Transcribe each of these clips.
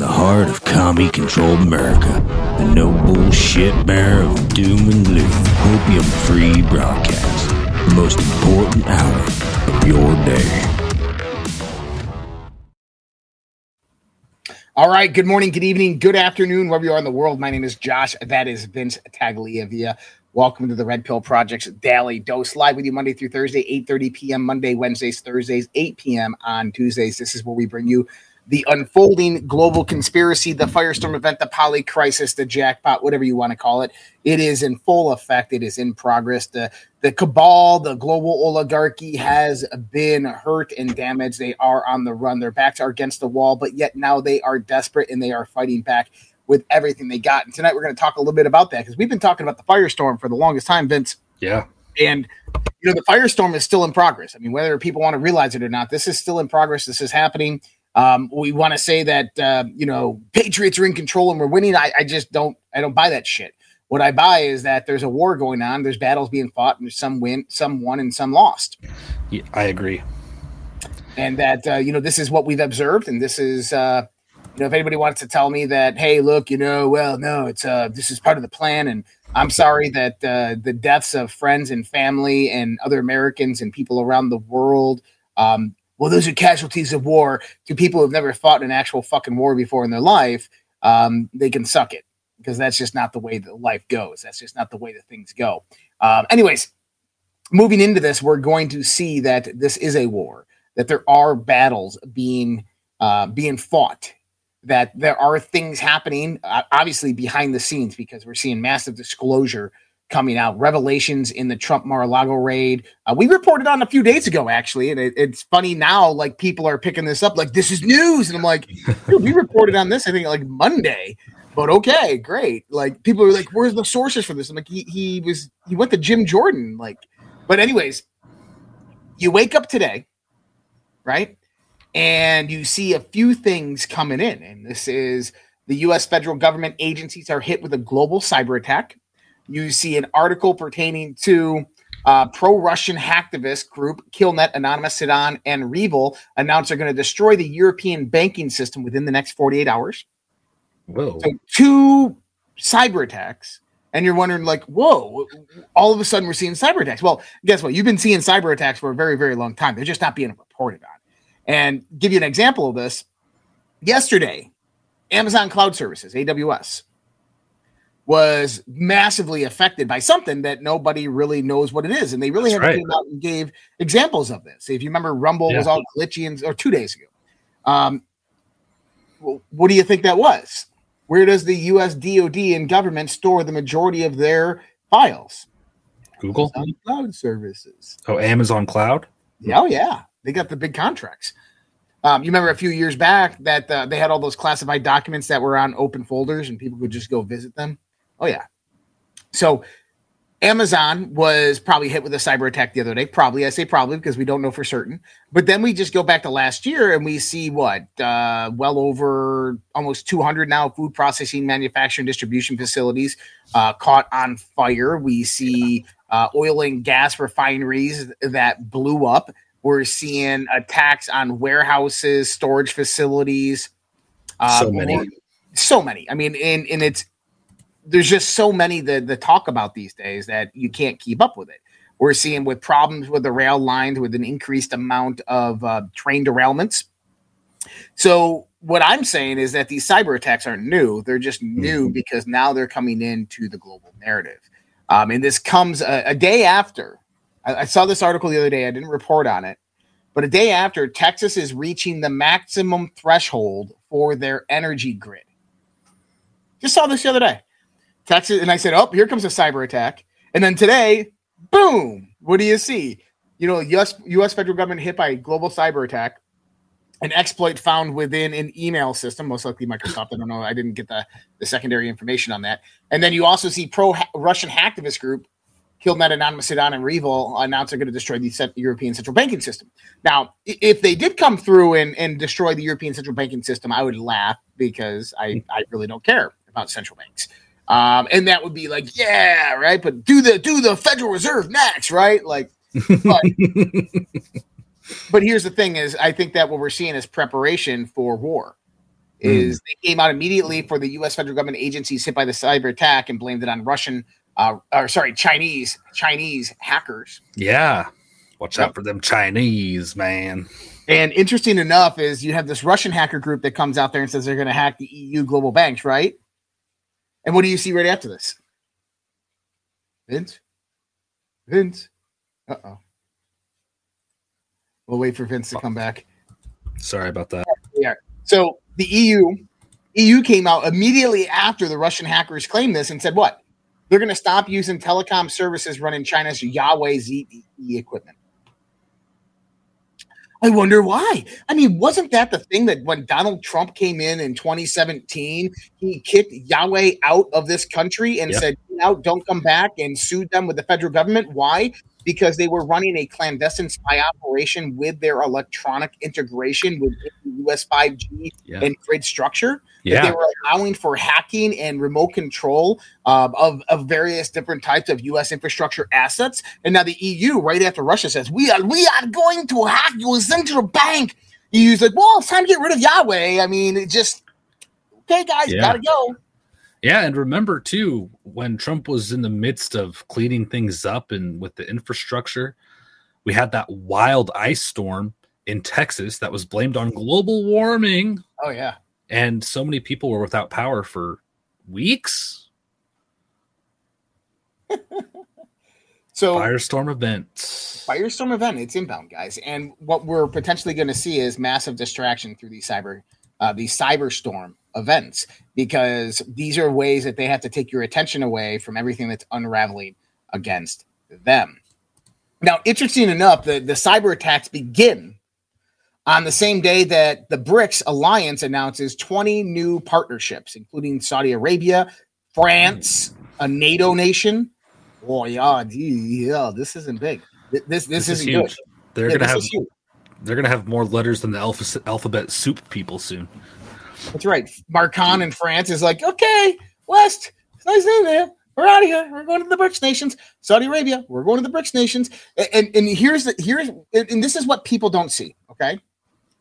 The heart of commie controlled America, the no bullshit bearer of doom and gloom, opium free broadcast, the most important hour of your day. All right. Good morning, good evening, good afternoon, wherever you are in the world. My name is Josh. That is Vince Tagliavia. Welcome to the Red Pill Project's Daily Dose, live with you Monday through Thursday, 8.30 p.m., Monday, Wednesdays, Thursdays, 8 p.m. on Tuesdays. This is where we bring you the unfolding global conspiracy, the firestorm event, the poly crisis, the jackpot, whatever you want to call it. It is in full effect. It is in progress. The the cabal, the global oligarchy has been hurt and damaged. They are on the run. Their backs are against the wall, but yet now they are desperate and they are fighting back with everything they got. And tonight we're going to talk a little bit about that because we've been talking about the firestorm for the longest time, Vince. Yeah. And you know the firestorm is still in progress. I mean, whether people want to realize it or not, this is still in progress. This is happening. Um, we want to say that uh, you know Patriots are in control and we're winning. I, I just don't. I don't buy that shit. What I buy is that there's a war going on. There's battles being fought, and there's some win, some won, and some lost. Yeah, I agree. And that uh, you know this is what we've observed, and this is uh, you know if anybody wants to tell me that hey look you know well no it's uh this is part of the plan, and I'm sorry that uh, the deaths of friends and family and other Americans and people around the world um, well, those are casualties of war to people who've never fought an actual fucking war before in their life. Um, they can suck it because that's just not the way that life goes. That's just not the way that things go. Um, anyways, moving into this, we're going to see that this is a war, that there are battles being uh, being fought, that there are things happening, uh, obviously behind the scenes, because we're seeing massive disclosure coming out. Revelations in the Trump Mar-a-Lago raid. Uh, we reported on a few days ago, actually, and it, it's funny now. Like people are picking this up, like this is news, and I'm like, we reported on this. I think like Monday, but okay, great. Like people are like, where's the sources for this? I'm like, he he was he went to Jim Jordan, like. But anyways, you wake up today, right, and you see a few things coming in, and this is the U.S. federal government agencies are hit with a global cyber attack you see an article pertaining to uh, pro-Russian hacktivist group Killnet, Anonymous, Sedan, and REvil announced they're going to destroy the European banking system within the next 48 hours. Whoa! So two cyber attacks, and you're wondering, like, whoa! All of a sudden, we're seeing cyber attacks. Well, guess what? You've been seeing cyber attacks for a very, very long time. They're just not being reported on. And give you an example of this. Yesterday, Amazon Cloud Services (AWS) was massively affected by something that nobody really knows what it is. And they really That's haven't right. came out and gave examples of this. If you remember, Rumble was all glitchy and or two days ago. Um, well, what do you think that was? Where does the US DoD and government store the majority of their files? Google. On cloud services. Oh, Amazon Cloud. Oh yeah, they got the big contracts. Um, you remember a few years back that uh, they had all those classified documents that were on open folders and people could just go visit them. Oh yeah. So Amazon was probably hit with a cyber attack the other day. Probably, I say probably because we don't know for certain. But then we just go back to last year and we see what uh, well over almost 200 now food processing, manufacturing, distribution facilities uh, caught on fire. We see uh, oil and gas refineries that blew up. We're seeing attacks on warehouses, storage facilities. Uh, So many. so many. I mean, and and it's there's just so many that the talk about these days that you can't keep up with it. We're seeing with problems with the rail lines, with an increased amount of uh, train derailments. So what I'm saying is that these cyber attacks aren't new; they're just new because now they're coming into the global narrative. Um, and this comes a, a day after. I, I saw this article the other day. I didn't report on it, but a day after Texas is reaching the maximum threshold for their energy grid. Just saw this the other day. Texas, and I said, "Oh, here comes a cyber attack." And then today, boom! What do you see? You know, U.S. U.S. federal government hit by a global cyber attack, an exploit found within an email system, most likely Microsoft. I don't know. I didn't get the, the secondary information on that. And then you also see pro Russian hacktivist group Killnet, Anonymous, Sedan, and REvil announced they're going to destroy the European central banking system. Now, if they did come through and, and destroy the European central banking system, I would laugh because I, mm. I really don't care about central banks. Um, and that would be like, yeah, right. But do the do the Federal Reserve next, right? Like, but, but here's the thing: is I think that what we're seeing is preparation for war. is they came out immediately for the U.S. federal government agencies hit by the cyber attack and blamed it on Russian, uh, or sorry, Chinese Chinese hackers. Yeah. Watch out for them Chinese, man. And interesting enough is you have this Russian hacker group that comes out there and says they're going to hack the EU global banks, right? And what do you see right after this? Vince? Vince? Uh oh. We'll wait for Vince to come back. Sorry about that. Yeah. So the EU EU came out immediately after the Russian hackers claimed this and said what? They're going to stop using telecom services running China's Huawei ZTE equipment. I wonder why. I mean, wasn't that the thing that when Donald Trump came in in 2017, he kicked Huawei out of this country and Yeah. said, "Get out, don't come back," and sued them with the federal government? Why? Because they were running a clandestine spy operation with their electronic integration with the US 5G Yeah. and grid structure. That Yeah. they were allowing for hacking and remote control um, of, of various different types of U.S. infrastructure assets. And now the EU, right after Russia, says we are we are going to hack your central bank. EU's like, well, it's time to get rid of Yahweh. I mean, it just okay, guys, Yeah. gotta go. Yeah, and remember too, when Trump was in the midst of cleaning things up and with the infrastructure, we had that wild ice storm in Texas that was blamed on global warming, Oh yeah, and so many people were without power for weeks. so Firestorm events. firestorm event it's inbound guys and what we're potentially going to see is massive distraction through the cyber uh, these cyber storm events because these are ways that they have to take your attention away from everything that's unraveling against them. Now interesting enough the, the cyber attacks begin on the same day that the brics alliance announces 20 new partnerships including saudi arabia france a nato nation. Oh yeah gee, yeah this isn't big. Th- this this, is isn't good. Huge. They're Yeah, gonna have is they're gonna have more letters than the alpha, alphabet soup people soon. That's right. Marcon in France is like, okay, West, it's nice name there. We're out of here. We're going to the BRICS nations. Saudi Arabia, we're going to the BRICS nations. And and here's the here's and this is what people don't see. Okay,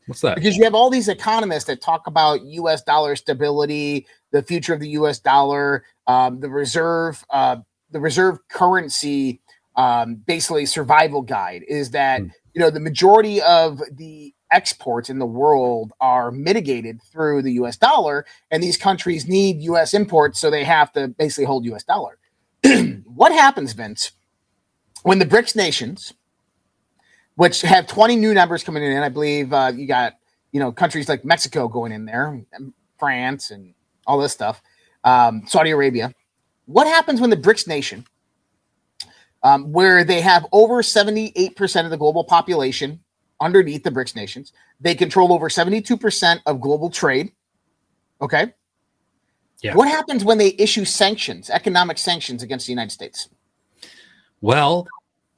What's that? because you have all these economists that talk about U.S. dollar stability, the future of the U.S. dollar, um, the reserve, uh, the reserve currency, um, basically survival guide is that Hmm. you know the majority of the exports in the world are mitigated through the U.S. dollar, and these countries need U.S. imports, so they have to basically hold U.S. dollar. what happens, Vince, when the BRICS nations, which have 20 new numbers coming in, I believe uh, you got you know countries like Mexico going in there, and France, and all this stuff, um, Saudi Arabia. What happens when the BRICS nation, um, where they have over 78% of the global population underneath the BRICS nations, they control over 72% of global trade. Okay. Yeah. What happens when they issue sanctions, economic sanctions against the United States? Well,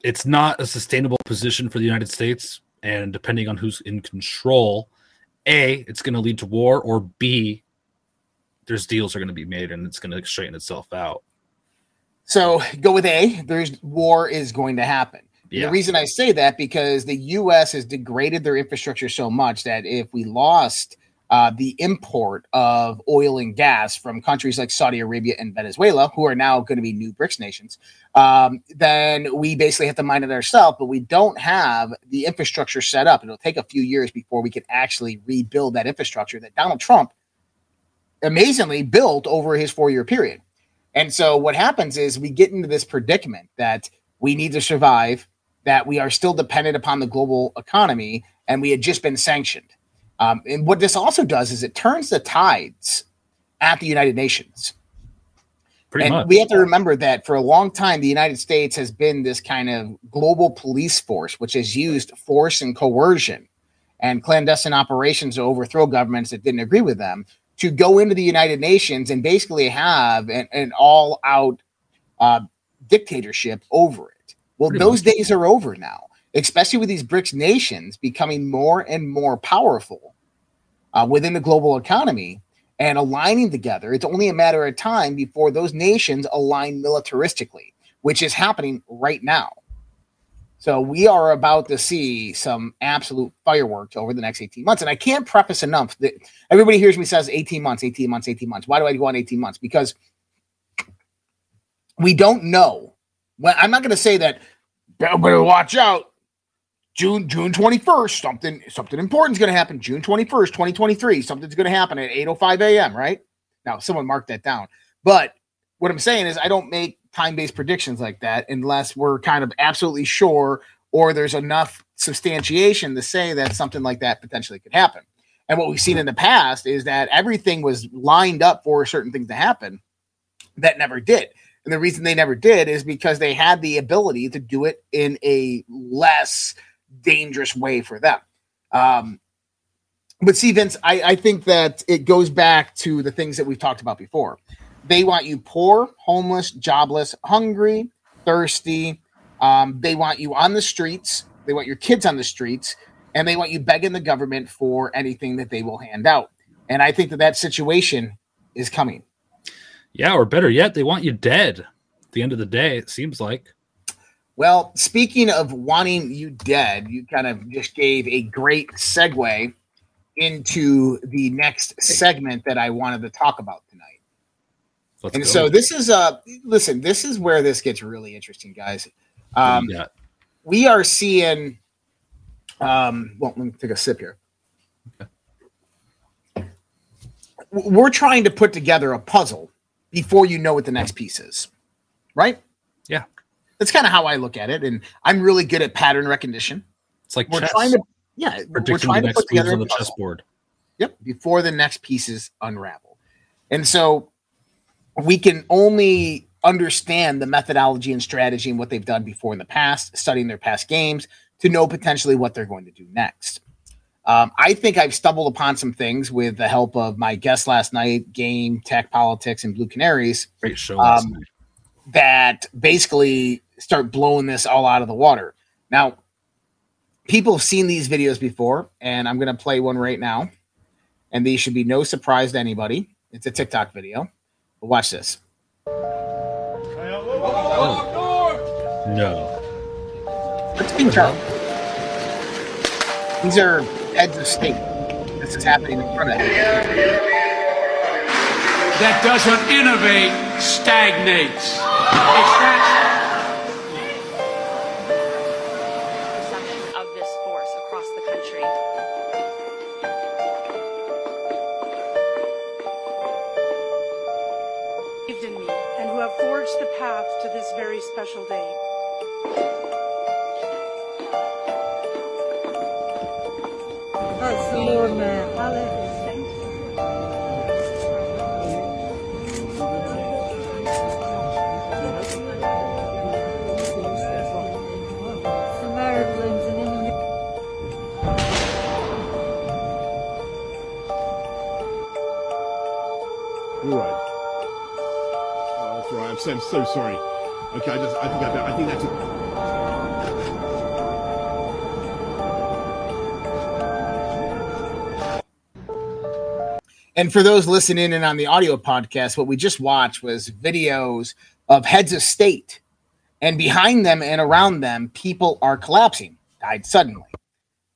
it's not a sustainable position for the United States, and depending on who's in control, a it's going to lead to war, or b there's deals are going to be made, and it's going to straighten itself out. So go with A. There's war is going to happen. Yeah, The reason I say that because the U.S. has degraded their infrastructure so much that if we lost uh, the import of oil and gas from countries like Saudi Arabia and Venezuela, who are now going to be new BRICS nations, um, then we basically have to mine it ourselves. But we don't have the infrastructure set up. It'll take a few years before we can actually rebuild that infrastructure that Donald Trump amazingly built over his four-year period. And so what happens is we get into this predicament that we need to survive, that we are still dependent upon the global economy, and we had just been sanctioned. Um, and what this also does is it turns the tides at the United Nations. pretty and much. we have to remember that for a long time, the United States has been this kind of global police force, which has used force and coercion and clandestine operations to overthrow governments that didn't agree with them to go into the United Nations and basically have an, an all out uh, dictatorship over it. Well, Pretty those days are over now, especially with these BRICS nations becoming more and more powerful uh, within the global economy and aligning together. It's only a matter of time before those nations align militaristically, which is happening right now. So we are about to see some absolute fireworks over the next 18 months. And I can't preface enough that everybody hears me says 18 months, 18 months, 18 months. Why do I go on 18 months? Because we don't know. Well, I'm not going to say that better watch out. June June 21st, something something important is going to happen. June 21st, 2023, something's going to happen at 8:05 a.m. Right now, someone marked that down. But what I'm saying is, I don't make time based predictions like that unless we're kind of absolutely sure or there's enough substantiation to say that something like that potentially could happen. And what we've seen in the past is that everything was lined up for certain things to happen that never did. And the reason they never did is because they had the ability to do it in a less dangerous way for them. Um, but see, Vince, I, I think that it goes back to the things that we've talked about before. They want you poor, homeless, jobless, hungry, thirsty. Um, they want you on the streets. They want your kids on the streets, and they want you begging the government for anything that they will hand out. And I think that that situation is coming. Yeah, or better yet, they want you dead. At the end of the day, it seems like. Well, speaking of wanting you dead, you kind of just gave a great segue into the next segment that I wanted to talk about tonight. Let's and go. so this is uh listen, this is where this gets really interesting, guys. Um we are seeing um well let me take a sip here. Okay. We're trying to put together a puzzle before you know what the next piece is. Right? Yeah. That's kind of how I look at it. And I'm really good at pattern recognition. It's like we're chess. trying to yeah, Predicting we're trying to put together on the chessboard. Yep, before the next pieces unravel. And so we can only understand the methodology and strategy and what they've done before in the past, studying their past games to know potentially what they're going to do next. Um, I think I've stumbled upon some things with the help of my guest last night, Game, Tech Politics, and Blue Canaries. Great show um, that basically start blowing this all out of the water. Now, people have seen these videos before, and I'm going to play one right now. And these should be no surprise to anybody. It's a TikTok video. But watch this. Oh. No. Let's be careful. These are heads of state. This is happening in front of them. That doesn't innovate stagnates. So, sorry. Okay, I just I think I, I think that's. A... And for those listening in on the audio podcast, what we just watched was videos of heads of state, and behind them and around them, people are collapsing, died suddenly.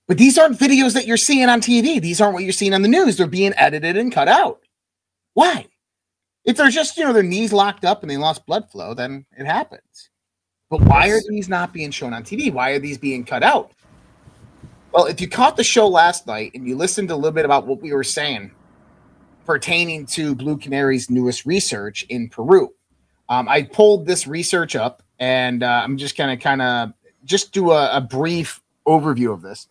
But these aren't videos that you're seeing on TV. These aren't what you're seeing on the news. They're being edited and cut out. Why? If they're just, you know, their knees locked up and they lost blood flow, then it happens. But why are these not being shown on TV? Why are these being cut out? Well, if you caught the show last night and you listened a little bit about what we were saying pertaining to Blue Canary's newest research in Peru, um, I pulled this research up and uh, I'm just going to kind of just do a, a brief overview of this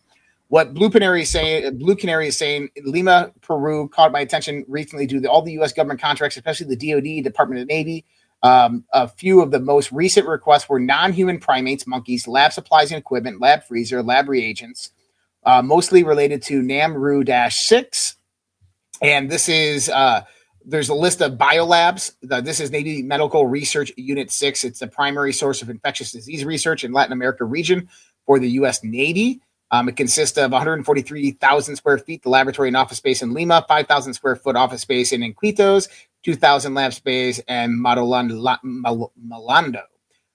what Blue Canary is saying, Blue Canary is saying, Lima, Peru caught my attention recently due to all the U.S. government contracts, especially the DoD, Department of Navy. Um, a few of the most recent requests were non-human primates, monkeys, lab supplies and equipment, lab freezer, lab reagents, uh, mostly related to NAMRU-6. And this is uh, there's a list of biolabs. this is Navy Medical Research Unit 6. It's the primary source of infectious disease research in Latin America region for the U.S. Navy. Um, it consists of 143,000 square feet, the laboratory and office space in Lima, 5,000 square foot office space in Iquitos, 2,000 lab space, and Malando.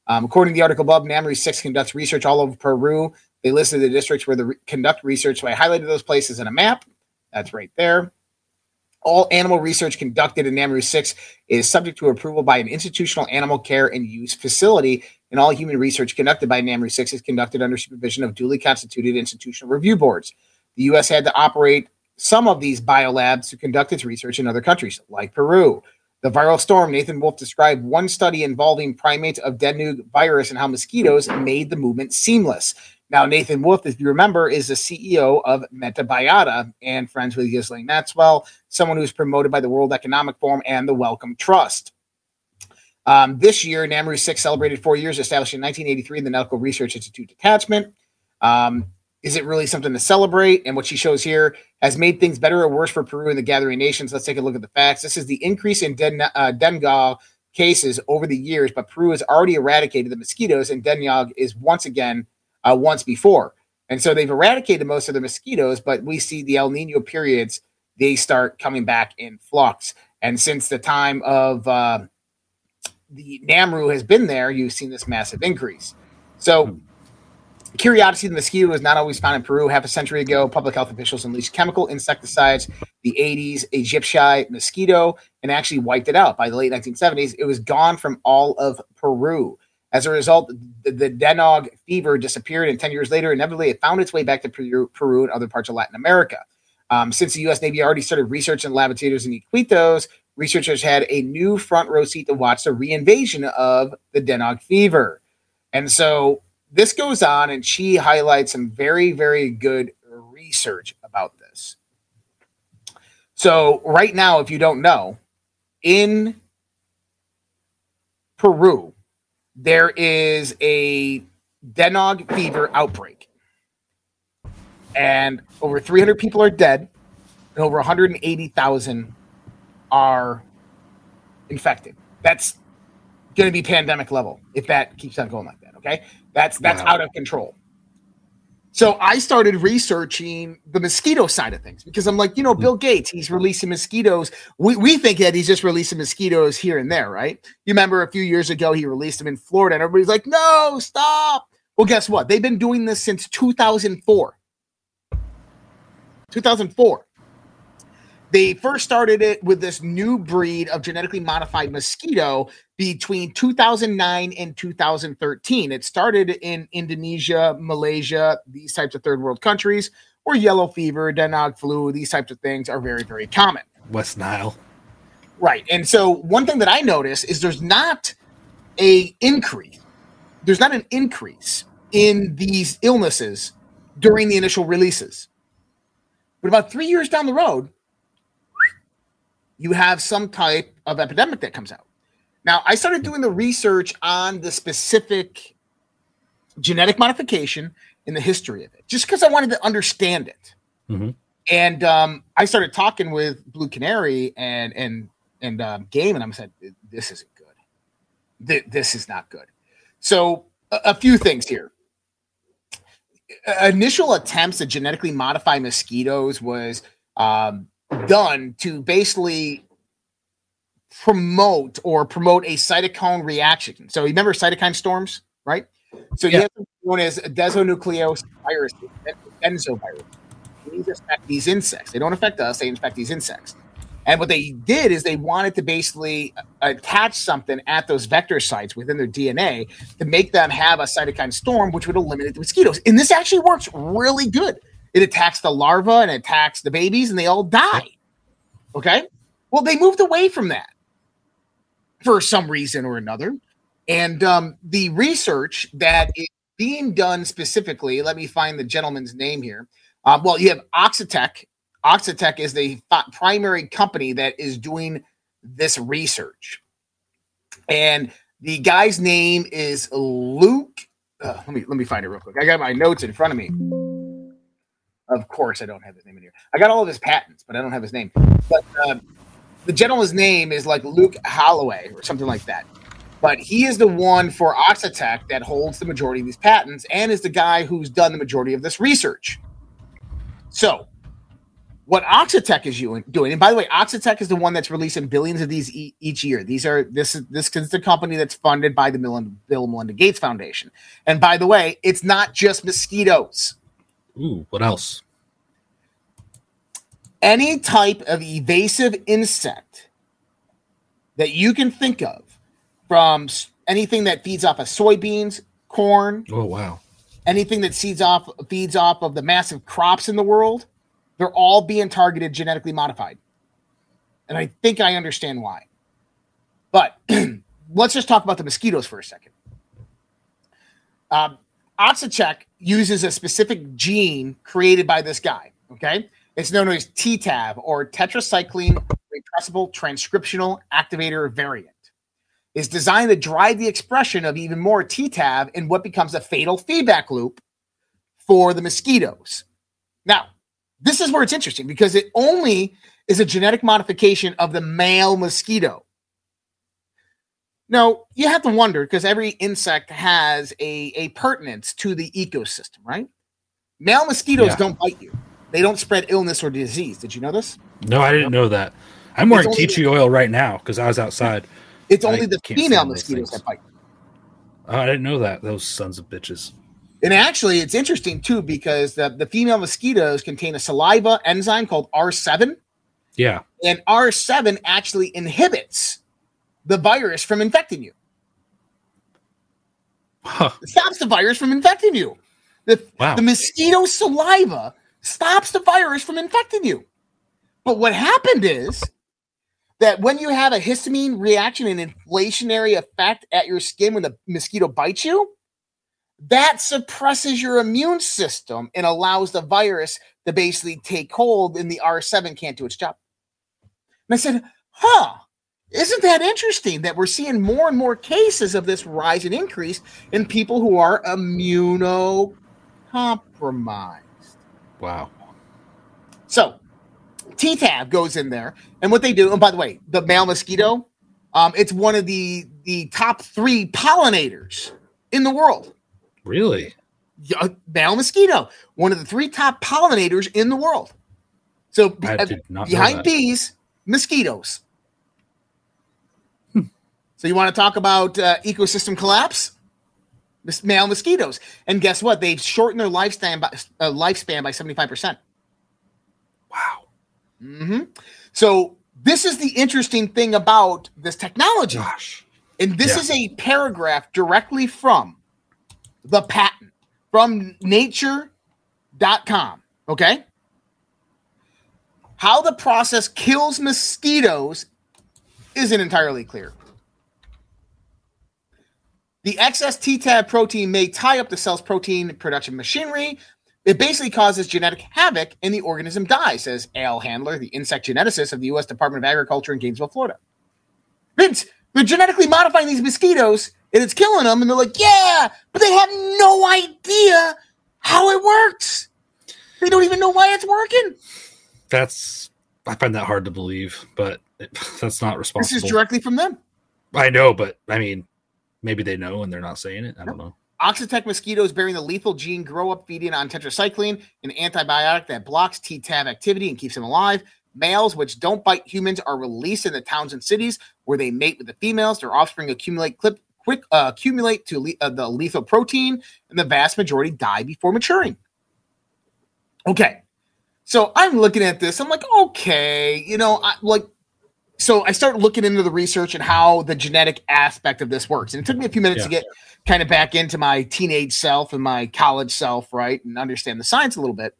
Um, according to the article above, NAMRI 6 conducts research all over Peru. They listed the districts where they re- conduct research. So I highlighted those places in a map. That's right there. All animal research conducted in NAMRU 6 is subject to approval by an institutional animal care and use facility, and all human research conducted by NAMRI 6 is conducted under supervision of duly constituted institutional review boards. The U.S. had to operate some of these biolabs to conduct its research in other countries, like Peru. The viral storm, Nathan Wolf described one study involving primates of Dengue virus and how mosquitoes made the movement seamless. Now, Nathan Wolf, if you remember, is the CEO of Metabiota and friends with Ghislaine Maxwell, someone who's promoted by the World Economic Forum and the Wellcome Trust. Um, this year, NAMRU 6 celebrated four years, established in 1983 in the Medical Research Institute detachment. Um, is it really something to celebrate? And what she shows here has made things better or worse for Peru and the gathering nations. Let's take a look at the facts. This is the increase in den- uh, dengue cases over the years, but Peru has already eradicated the mosquitoes, and dengue is once again uh, once before. And so they've eradicated most of the mosquitoes, but we see the El Nino periods, they start coming back in flux. And since the time of uh, the NAMRU has been there, you've seen this massive increase. So, curiosity the mosquito was not always found in Peru. Half a century ago, public health officials unleashed chemical insecticides, the 80s Aegypti mosquito, and actually wiped it out. By the late 1970s, it was gone from all of Peru. As a result, the, the Denog fever disappeared, and 10 years later, inevitably, it found its way back to Peru, Peru and other parts of Latin America. Um, since the U.S. Navy already started research in laboratories in Iquitos, researchers had a new front row seat to watch the reinvasion of the Denog fever. And so this goes on, and she highlights some very, very good research about this. So, right now, if you don't know, in Peru, there is a Denog fever outbreak. And over 300 people are dead, and over 180,000 are infected. That's going to be pandemic level if that keeps on going like that. Okay, that's that's Wow. out of control. So I started researching the mosquito side of things because I'm like, you know, hmm. Bill Gates, he's releasing mosquitoes. We, we think that he's just releasing mosquitoes here and there, right? You remember a few years ago, he released them in Florida, and everybody's like, no, stop. Well, guess what? They've been doing this since 2004. 2004. They first started it with this new breed of genetically modified mosquito between 2009 and 2013. It started in Indonesia, Malaysia, these types of third world countries where yellow fever, Denog flu, these types of things are very, very common. West Nile. Right. And so one thing that I notice is there's not a increase. There's not an increase in these illnesses during the initial releases. But about three years down the road, you have some type of epidemic that comes out. Now, I started doing the research on the specific genetic modification and the history of it, just because I wanted to understand it. Mhm. And um, I started talking with Blue Canary and and and um, Game, and I said, "This isn't good. Th- this is not good." So, a, a few things here. Initial attempts to genetically modify mosquitoes was um, done to basically promote or promote a cytokine reaction. So, you remember cytokine storms, right? So, you Yeah. have something known as a desonucleose virus, benzovirus. These affect these insects. They don't affect us, they infect these insects. And what they did is they wanted to basically attach something at those vector sites within their DNA to make them have a cytokine storm, which would eliminate the mosquitoes. And this actually works really good. It attacks the larva and attacks the babies, and they all die. Okay. Well, they moved away from that for some reason or another. And um, the research that is being done specifically, let me find the gentleman's name here. Uh, well, you have Oxitec. Oxitec is the primary company that is doing this research. And the guy's name is Luke. uh, let me let me find it real quick. I got my notes in front of me. Of course, I don't have his name in here. I got all of his patents, but I don't have his name. But uh, the gentleman's name is like Luke Holloway or something like that. But he is the one for Oxitec that holds the majority of these patents and is the guy who's done the majority of this research. So, what Oxitec is doing, and by the way, Oxitec is the one that's releasing billions of these e- each year. These are this is this is the company that's funded by the Bill and Melinda Gates Foundation. And by the way, it's not just mosquitoes. Ooh, what else? Any type of evasive insect that you can think of, from anything that feeds off of soybeans, corn, Oh wow. anything that seeds off feeds off of the massive crops in the world, they're all being targeted genetically modified. And I think I understand why. But let's just talk about the mosquitoes for a second. Um, Oxycheck uses a specific gene created by this guy. Okay. It's known as TTAV or tetracycline repressible transcriptional activator variant. It's designed to drive the expression of even more TTAV in what becomes a fatal feedback loop for the mosquitoes. Now, this is where it's interesting because it only is a genetic modification of the male mosquito. Now, you have to wonder because every insect has a, a pertinence to the ecosystem, right? Male mosquitoes Yeah. don't bite you. They don't spread illness or disease. Did you know this? No, I didn't know that. I'm wearing It's tea tree oil right now because I was outside. It's I only the female mosquitoes things. that bite. Oh, I didn't know that. Those sons of bitches. And actually, it's interesting too because the, the female mosquitoes contain a saliva enzyme called R7, Yeah. and R7 actually inhibits the virus from infecting you. Huh. It stops the virus from infecting you. The, Wow. the mosquito saliva stops the virus from infecting you. But what happened is that when you have a histamine reaction and inflationary effect at your skin when the mosquito bites you, that suppresses your immune system and allows the virus to basically take hold, and the R7 can't do its job. And I said, huh, isn't that interesting that we're seeing more and more cases of this rise and increase in people who are immunocompromised? Wow. So T-Tab goes in there, and what they do, and by the way, the male mosquito, um, it's one of the the top three pollinators in the world. Really? Yeah, male mosquito, one of the three top pollinators in the world. So I uh, did not know behind bees, mosquitoes. So you want to talk about uh, ecosystem collapse? Mis- male mosquitoes, and guess what? They've shortened their lifespan by uh, lifespan by seventy five percent. Wow. hmm So this is the interesting thing about this technology. Gosh. And this Yeah. is a paragraph directly from the patent from nature.com. Okay. How the process kills mosquitoes isn't entirely clear. The excess T-tab protein may tie up the cell's protein production machinery. It basically causes genetic havoc and the organism dies, says Al Handler, the insect geneticist of the U.S. Department of Agriculture in Gainesville, Florida. Vince, they're genetically modifying these mosquitoes and it's killing them. And they're like, yeah, but they have no idea how it works. They don't even know why it's working. That's I find that hard to believe, but it, that's not responsible. This is directly from them. I know, but I mean, maybe they know and they're not saying it. I don't know. Oxitec mosquitoes bearing the lethal gene grow up feeding on tetracycline, an antibiotic that blocks T-tab activity and keeps them alive. Males, which don't bite humans, are released in the towns and cities where they mate with the females. Their offspring accumulate clip, quick uh, accumulate to le- uh, the lethal protein, and the vast majority die before maturing. Okay, so I'm looking at this. I'm like, okay, you know, I, like so I start looking into the research and how the genetic aspect of this works. And it took me a few minutes Yeah. to get kind of back into my teenage self and my college self, right? And understand the science a little bit.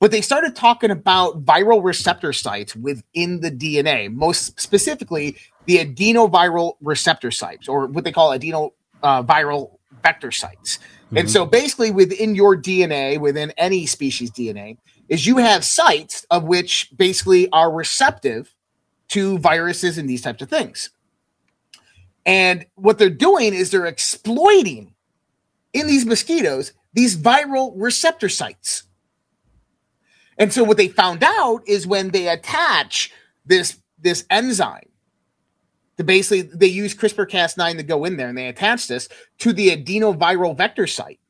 But they started talking about viral receptor sites within the DNA, most specifically the adenoviral receptor sites, or what they call adenoviral uh, viral vector sites. And Mhm. so basically within your DNA, within any species DNA, is you have sites of which basically are receptive to viruses and these types of things. And what they're doing is they're exploiting in these mosquitoes these viral receptor sites. And so what they found out is when they attach this this enzyme to basically they use CRISPR-Cas9 to go in there and they attach this to the adenoviral vector site.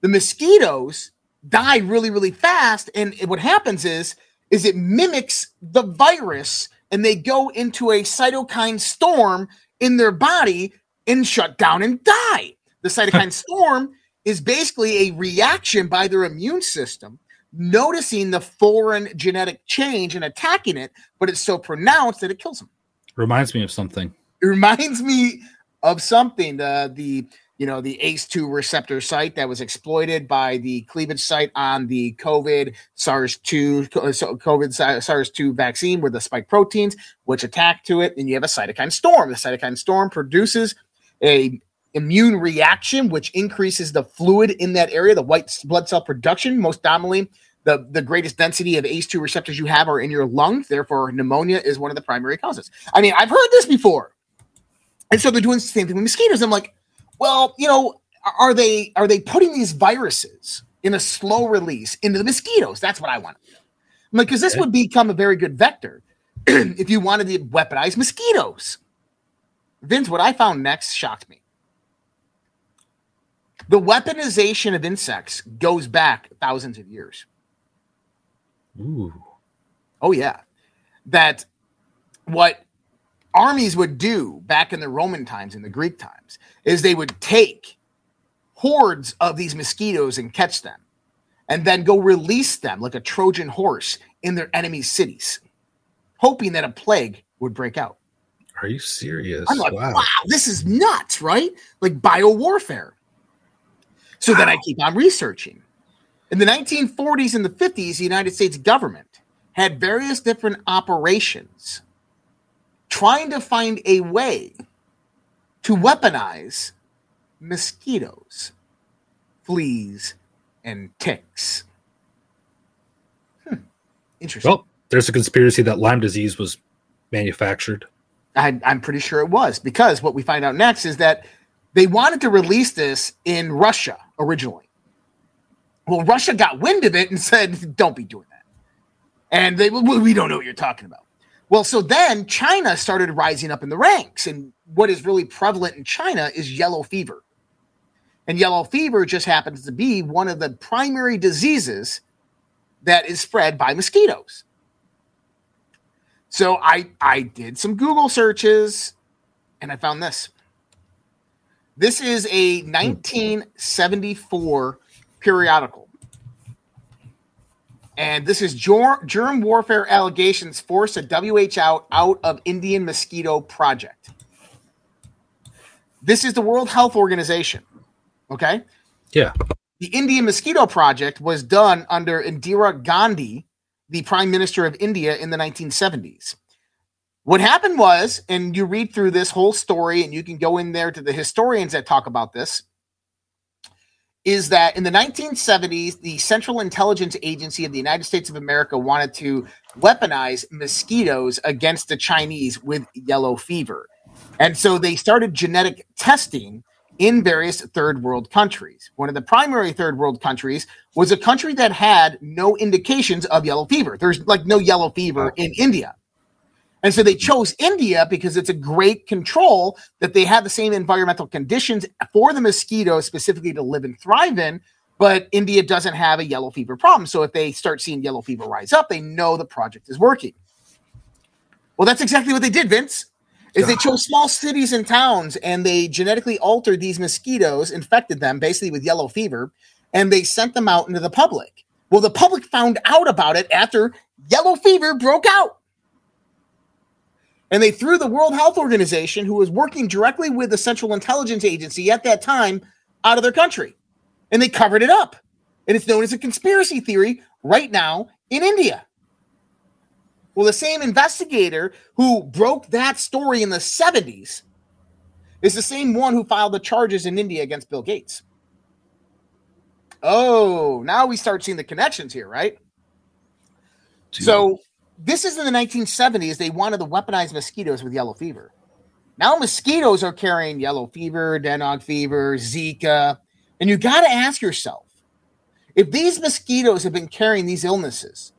The mosquitoes die really, really fast. And what happens is, is it mimics the virus and they go into a cytokine storm in their body and shut down and die. The cytokine storm is basically a reaction by their immune system noticing the foreign genetic change and attacking it, but it's so pronounced that it kills them. Reminds me of something. It reminds me of something the the you know the ACE2 receptor site that was exploited by the cleavage site on the COVID SARS2 uh, COVID SARS2 vaccine with the spike proteins which attack to it and you have a cytokine storm the cytokine storm produces a immune reaction which increases the fluid in that area the white blood cell production most dominantly the, the greatest density of ACE2 receptors you have are in your lungs. Therefore, pneumonia is one of the primary causes. I mean, I've heard this before. And so they're doing the same thing with mosquitoes. I'm like, well, you know, are they are they putting these viruses in a slow release into the mosquitoes? That's what I want. I'm like, because this would become a very good vector if you wanted to weaponize mosquitoes. Vince, what I found next shocked me. The weaponization of insects goes back thousands of years. Ooh. Oh yeah, that what armies would do back in the Roman times and the Greek times is they would take hordes of these mosquitoes and catch them, and then go release them like a Trojan horse in their enemies' cities, hoping that a plague would break out. Are you serious? I'm like, wow. this is nuts, right? Like bio warfare. So then I keep on researching. In the 1940s and the 50s, the United States government had various different operations trying to find a way to weaponize mosquitoes, fleas, and ticks. Hmm. Interesting. Well, there's a conspiracy that Lyme disease was manufactured. I, I'm pretty sure it was because what we find out next is that they wanted to release this in Russia originally. Well, Russia got wind of it and said, "Don't be doing that," and they, well, we don't know what you're talking about. Well, so then China started rising up in the ranks, and what is really prevalent in China is yellow fever, and yellow fever just happens to be one of the primary diseases that is spread by mosquitoes. So I I did some Google searches and I found this. This is a hmm. 1974 periodical. And this is germ warfare allegations force a WHO out of Indian mosquito project. This is the World Health Organization. Okay? Yeah. The Indian mosquito project was done under Indira Gandhi, the prime minister of India in the 1970s. What happened was, and you read through this whole story, and you can go in there to the historians that talk about this, is that in the 1970s, the Central Intelligence Agency of the United States of America wanted to weaponize mosquitoes against the Chinese with yellow fever. And so they started genetic testing in various third world countries. One of the primary third world countries was a country that had no indications of yellow fever. There's like no yellow fever in India. And so they chose India because it's a great control that they have the same environmental conditions for the mosquitoes specifically to live and thrive in. But India doesn't have a yellow fever problem. So if they start seeing yellow fever rise up, they know the project is working. Well, that's exactly what they did, Vince. Is they chose small cities and towns and they genetically altered these mosquitoes, infected them basically with yellow fever, and they sent them out into the public. Well, the public found out about it after yellow fever broke out. And they threw the World Health Organization, who was working directly with the Central Intelligence Agency at that time, out of their country. And they covered it up. And it's known as a conspiracy theory right now in India. Well, the same investigator who broke that story in the 70s is the same one who filed the charges in India against Bill Gates. Oh, now we start seeing the connections here, right? So this is in the 1970s. They wanted to weaponize mosquitoes with yellow fever. Now mosquitoes are carrying yellow fever, Denog fever, Zika. And you got to ask yourself if these mosquitoes have been carrying these illnesses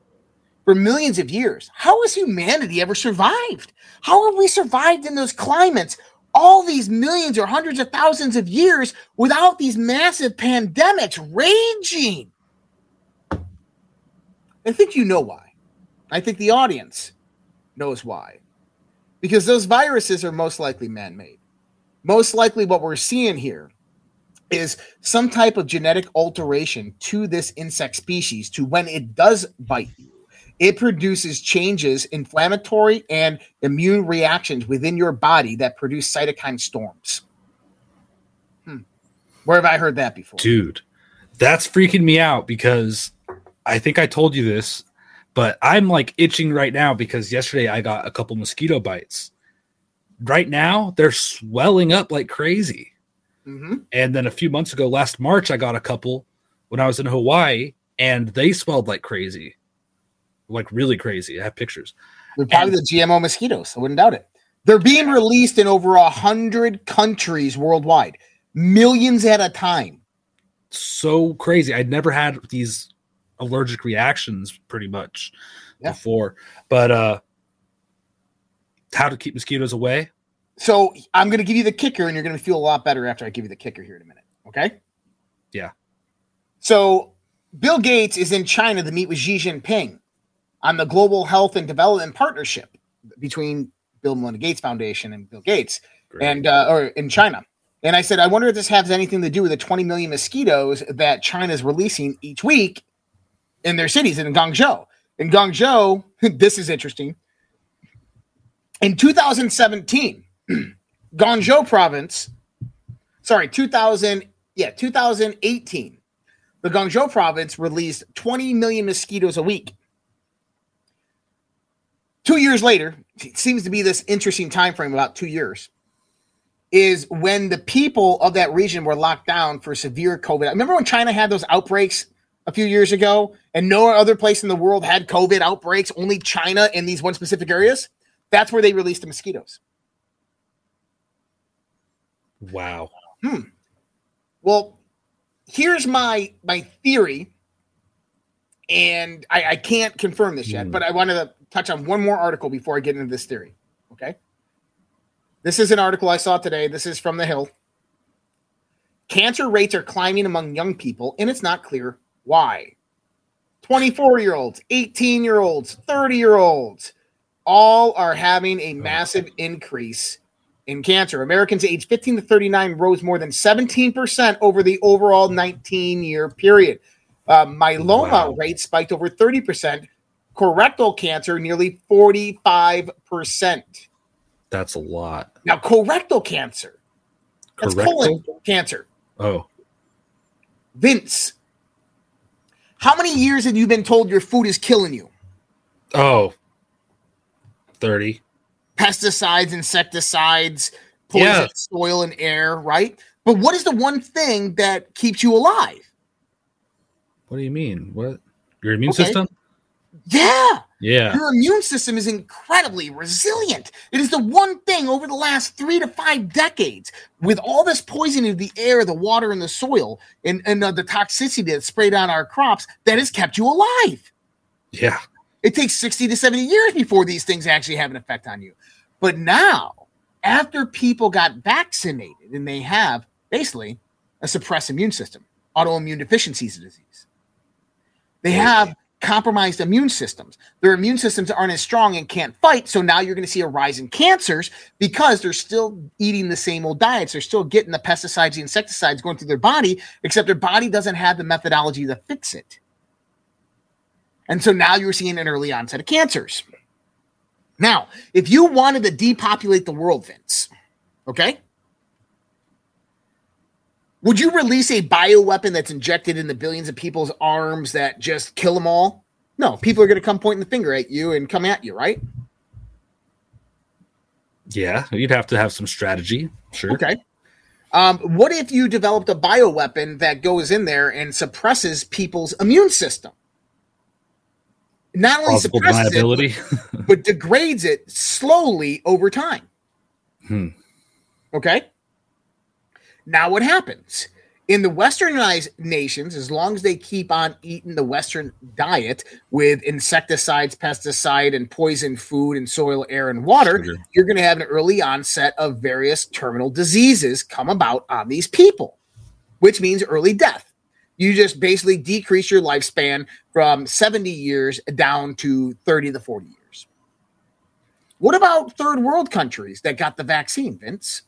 for millions of years, how has humanity ever survived? How have we survived in those climates all these millions or hundreds of thousands of years without these massive pandemics raging? I think you know why. I think the audience knows why. Because those viruses are most likely man made. Most likely, what we're seeing here is some type of genetic alteration to this insect species to when it does bite you it produces changes inflammatory and immune reactions within your body that produce cytokine storms hmm. where have i heard that before Dude, that's freaking me out because I think I told you this, but I'm like itching right now because yesterday I got a couple mosquito bites. Right now, they're swelling up like crazy. hmm And then a few months ago, last March, I got a couple when I was in Hawaii and they swelled like crazy. Like really crazy. I have pictures. they're probably the gmo mosquitoes i wouldn't doubt it they're being released in over a hundred countries worldwide millions at a time So crazy. I'd never had these allergic reactions pretty much Yeah. before. But uh how to keep mosquitoes away? So I'm going to give you the kicker, and you're going to feel a lot better after I give you the kicker here in a minute. Okay. Yeah. So Bill Gates is in China to meet with Xi Jinping on the Global Health and Development Partnership between Bill and Melinda Gates Foundation and Bill Gates, Great. and uh, or in China. And I said, I wonder if this has anything to do with the 20 million mosquitoes that China is releasing each week in their cities in Guangzhou. In Guangzhou, this is interesting. In 2017, Guangzhou province, sorry, 2000, yeah, 2018, the Guangzhou province released 20 million mosquitoes a week. Two years later, it seems to be this interesting time frame, about two years, is when the people of that region were locked down for severe COVID. Remember when China had those outbreaks a few years ago, and no other place in the world had COVID outbreaks, only China in these one specific areas? That's where they released the mosquitoes. Wow. Hmm. Well, here's my my theory, and I, I can't confirm this yet, Hmm. but I wanted to touch on one more article before I get into this theory. Okay. This is an article I saw today. This is from the Hill. Cancer rates are climbing among young people, and it's not clear why. 24 year olds, 18 year olds, 30 year olds, all are having a massive increase in cancer. Americans aged 15 to 39 rose more than 17% over the overall 19 year period. Uh, myeloma Wow. rate spiked over 30%. Colorectal cancer nearly 45%. That's a lot. Now, colorectal cancer, that's colon cancer. Oh, Vince, how many years have you been told your food is killing you? oh, 30. Pesticides, insecticides, poison Yeah. soil and air, right? But what is the one thing that keeps you alive? What do you mean? What? Your immune Okay. system? Yeah. Yeah. Your immune system is incredibly resilient. It is the one thing over the last three to five decades, with all this poisoning of the air, the water, and the soil, and, and uh, the toxicity that's sprayed on our crops, that has kept you alive. Yeah. It takes 60 to 70 years before these things actually have an effect on you. But now, after people got vaccinated and they have basically a suppressed immune system, autoimmune deficiency disease, they have compromised immune systems. Their immune systems aren't as strong and can't fight. So now you're going to see a rise in cancers because they're still eating the same old diets. They're still getting the pesticides, the insecticides going through their body, except their body doesn't have the methodology to fix it. And so now you're seeing an early onset of cancers. Now, if you wanted to depopulate the world, Vince, okay, would you release a bioweapon that's injected into billions of people's arms that just kill them all? No, people are going to come pointing the finger at you and come at you, right? Yeah. You'd have to have some strategy. Sure. Okay. Um, what if you developed a bioweapon that goes in there and suppresses people's immune system? Not only Plausible suppresses it, but degrades it slowly over time. Hmm. Okay. Now, what happens in the westernized nations, as long as they keep on eating the Western diet with insecticides, pesticide, and poison food and soil, air, and water, you're going to have an early onset of various terminal diseases come about on these people, which means early death. You just basically decrease your lifespan from 70 years down to 30 to 40 years. What about third world countries that got the vaccine, Vince?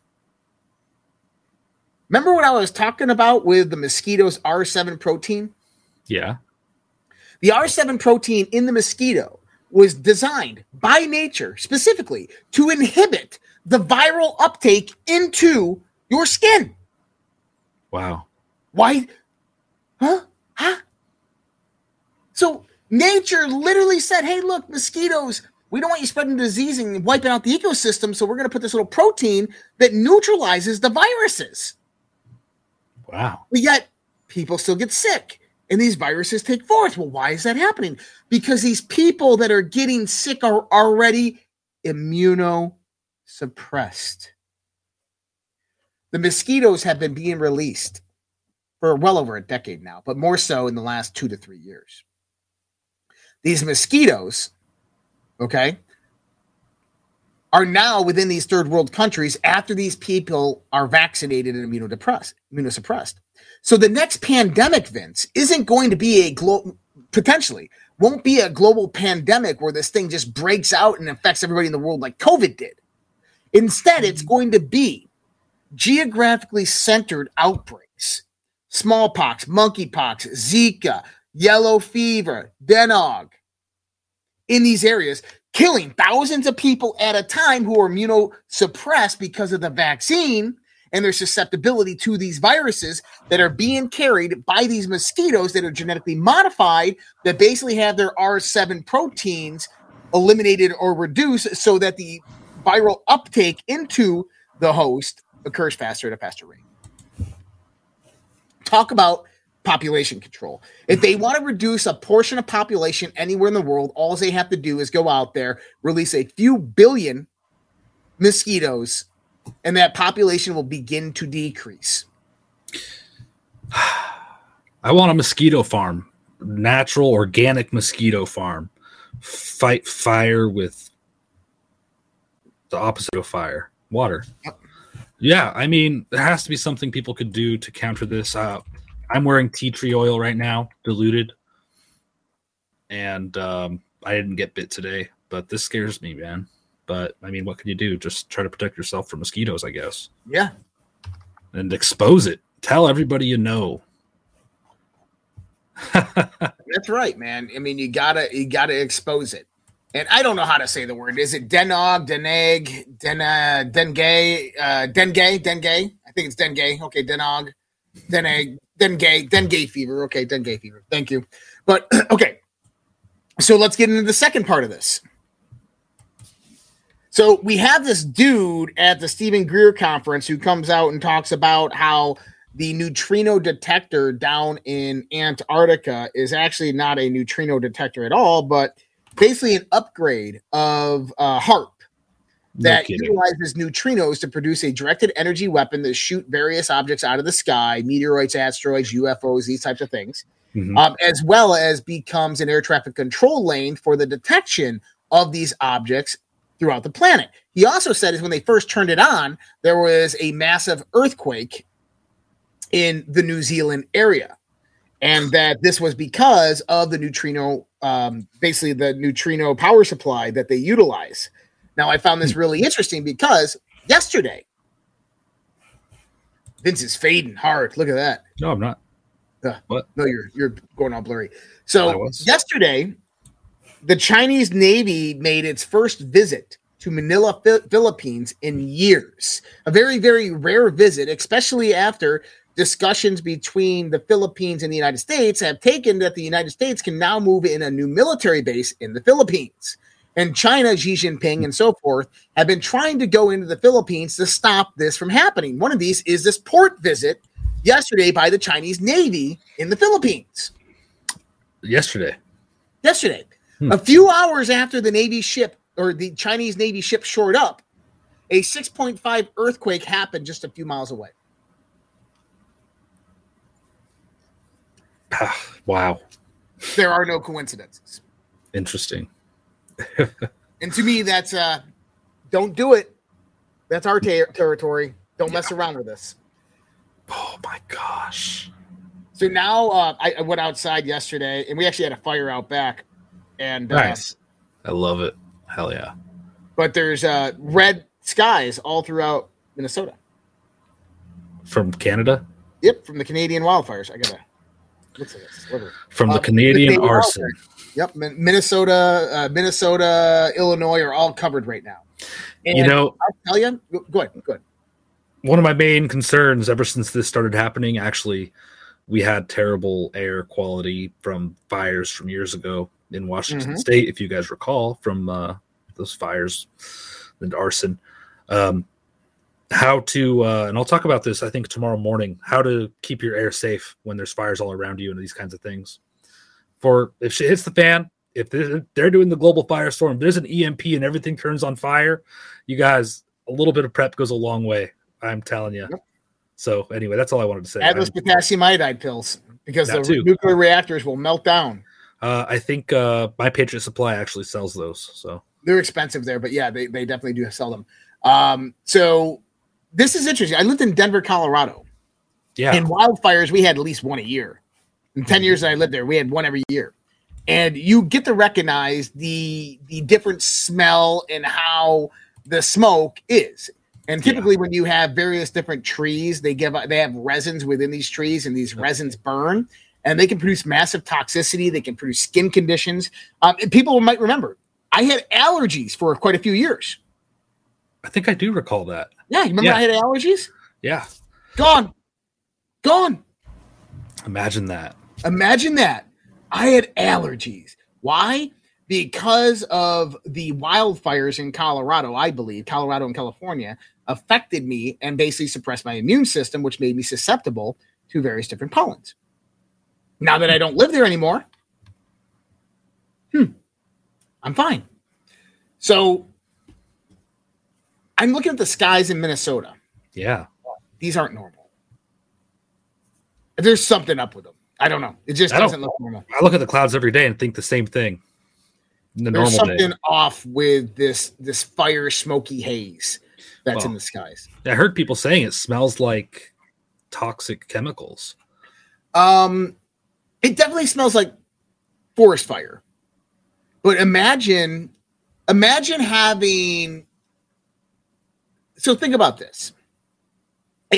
Remember what I was talking about with the mosquito's R7 protein? Yeah. The R7 protein in the mosquito was designed by nature specifically to inhibit the viral uptake into your skin. Wow. Why? Huh? Huh? So nature literally said, hey, look, mosquitoes, we don't want you spreading disease and wiping out the ecosystem. So we're going to put this little protein that neutralizes the viruses. Wow. But yet people still get sick and these viruses take forth. Well, why is that happening? Because these people that are getting sick are already immunosuppressed. The mosquitoes have been being released for well over a decade now, but more so in the last two to three years. These mosquitoes, okay, are now within these third world countries after these people are vaccinated and immunodepressed, immunosuppressed. So the next pandemic, Vince, isn't going to be a global, potentially won't be a global pandemic where this thing just breaks out and affects everybody in the world like COVID did. Instead, it's mm-hmm. going to be geographically centered outbreaks smallpox, monkeypox, Zika, yellow fever, Denog in these areas, killing thousands of people at a time who are immunosuppressed because of the vaccine and their susceptibility to these viruses that are being carried by these mosquitoes that are genetically modified that basically have their R7 proteins eliminated or reduced so that the viral uptake into the host occurs faster at a faster rate. Talk about population control. If they want to reduce a portion of population anywhere in the world, all they have to do is go out there, release a few billion mosquitoes, and that population will begin to decrease. I want a mosquito farm, natural organic mosquito farm. Fight fire with the opposite of fire, water. Yep. Yeah, I mean, there has to be something people could do to counter this. Uh, I'm wearing tea tree oil right now, diluted, and um, I didn't get bit today, but this scares me, man. But I mean, what can you do? Just try to protect yourself from mosquitoes, I guess, Yeah. and expose it. Tell everybody you know. That's right, man. I mean, you gotta you gotta expose it. And I don't know how to say the word. Is it denog, deneg, den uh, dengay, uh, dengay, dengay? I think it's dengay. Okay, denog, deneg, dengay, gay fever. Okay, then gay fever. Thank you. But okay, so let's get into the second part of this. So we have this dude at the Steven Greer conference who comes out and talks about how the neutrino detector down in Antarctica is actually not a neutrino detector at all, but basically an upgrade of uh, HAARP that kidding. utilizes neutrinos to produce a directed energy weapon that shoot various objects out of the sky, meteoroids, asteroids, UFOs, these types of things, Mhm. um, as well as becomes an air traffic control lane for the detection of these objects throughout the planet. He also said is when they first turned it on, there was a massive earthquake in the New Zealand area. And that this was because of the neutrino, um, basically the neutrino power supply that they utilize. Now, I found this hmm. really interesting because yesterday, Vince is fading hard. Look at that. No, I'm not. What? No, you're you're going all blurry. So yesterday, the Chinese Navy made its first visit to Manila, Phil- Philippines in years. A very very rare visit, especially after discussions between the Philippines and the United States have taken that the United States can now move in a new military base in the Philippines. And China, Xi Jinping, and so forth have been trying to go into the Philippines to stop this from happening. One of these is this port visit yesterday by the Chinese Navy in the Philippines. Yesterday. Yesterday, Hmm. a few hours after the Navy ship or the Chinese Navy ship shored up, a 6.5 earthquake happened just a few miles away. wow. There are no coincidences. Interesting. And to me, that's uh, don't do it. That's our ter- territory. Don't mess around with us. Oh my gosh. So now uh, I, I went outside yesterday, and we actually had a fire out back, and uh, I love it. Hell yeah. but there's uh, red skies all throughout Minnesota. From Canada? Yep, from the Canadian wildfires. I gotta. Like. From Uh, the Canadian Canadian arson. Yep, Minnesota, uh, Minnesota, Illinois are all covered right now. And You know, I'll tell you. Go ahead. Go ahead. one of my main concerns ever since this started happening actually we had terrible air quality from fires from years ago in washington Mhm. state if you guys recall from uh, those fires and arson um, how to uh, and i'll talk about this i think tomorrow morning how to keep your air safe when there's fires all around you and these kinds of things for if shit hits the fan if they're doing the global firestorm there's an emp and everything turns on fire you guys a little bit of prep goes a long way i'm telling you Yep. so anyway that's all i wanted to say Add those potassium iodide pills because the too. nuclear reactors will melt down. uh, i think uh, my patriot supply actually sells those so They're expensive there, but yeah, they, they definitely do sell them. Um, so this is interesting. I lived in Denver, Colorado, yeah and wildfires we had at least one a year. In 10 years that I lived there, we had one every year. And you get to recognize the the different smell and how the smoke is. And Yeah. typically when you have various different trees, they give they have resins within these trees and these resins burn and they can produce massive toxicity, they can produce skin conditions. Um, people might remember I had allergies for quite a few years. i think i do recall that Yeah, you remember Yeah. I had allergies? yeah Gone. Gone. imagine that Imagine that. I had allergies. Why? Because of the wildfires in Colorado, I believe, Colorado and California affected me and basically suppressed my immune system, which made me susceptible to various different pollens. Now that I don't live there anymore, hmm, I'm fine. So I'm looking at the skies in Minnesota. yeah These aren't normal. There's something up with them. I don't know. It just I doesn't look normal. i look at the clouds every day and think the same thing the There's normal something day off with this this fire smoky haze that's in the skies. i heard people saying it smells like toxic chemicals Um, it definitely smells like forest fire. But imagine, imagine having. So think about this,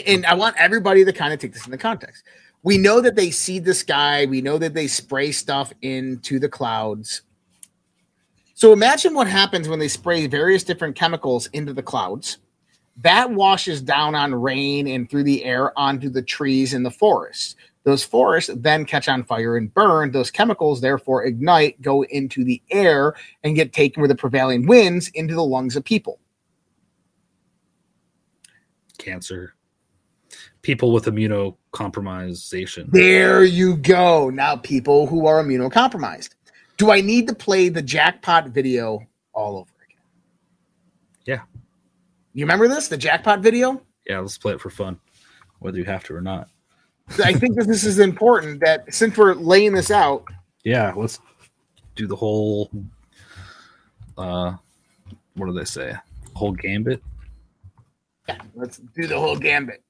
and I want everybody to kind of take this into context. We know that they seed the sky. We know that they spray stuff into the clouds. So imagine what happens when they spray various different chemicals into the clouds. That washes down on rain and through the air onto the trees in the forests. Those forests then catch on fire and burn. Those chemicals, therefore, ignite, go into the air, and get taken with the prevailing winds into the lungs of people. cancer people with immunocompromisation There you go. Now, people who are immunocompromised. Do I need to play the jackpot video all over again? Yeah. You remember this? The jackpot video? yeah let's play it for fun whether you have to or not I think that this is important that since we're laying this out, yeah let's do the whole uh what do they say whole gambit yeah, let's do the whole gambit.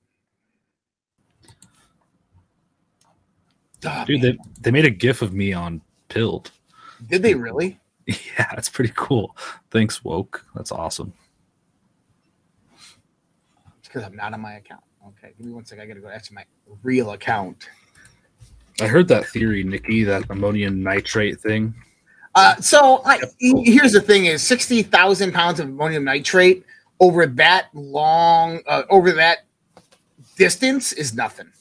Dude man. they, they made a gif of me on pilled Did they really? yeah that's pretty cool thanks woke that's awesome It's because I'm not on my account. Okay, give me one second. I gotta go back to my real account. i heard that theory nikki that ammonium nitrate thing Uh, so I, here's the thing: is sixty thousand pounds of ammonium nitrate over that long, uh, over that distance is nothing.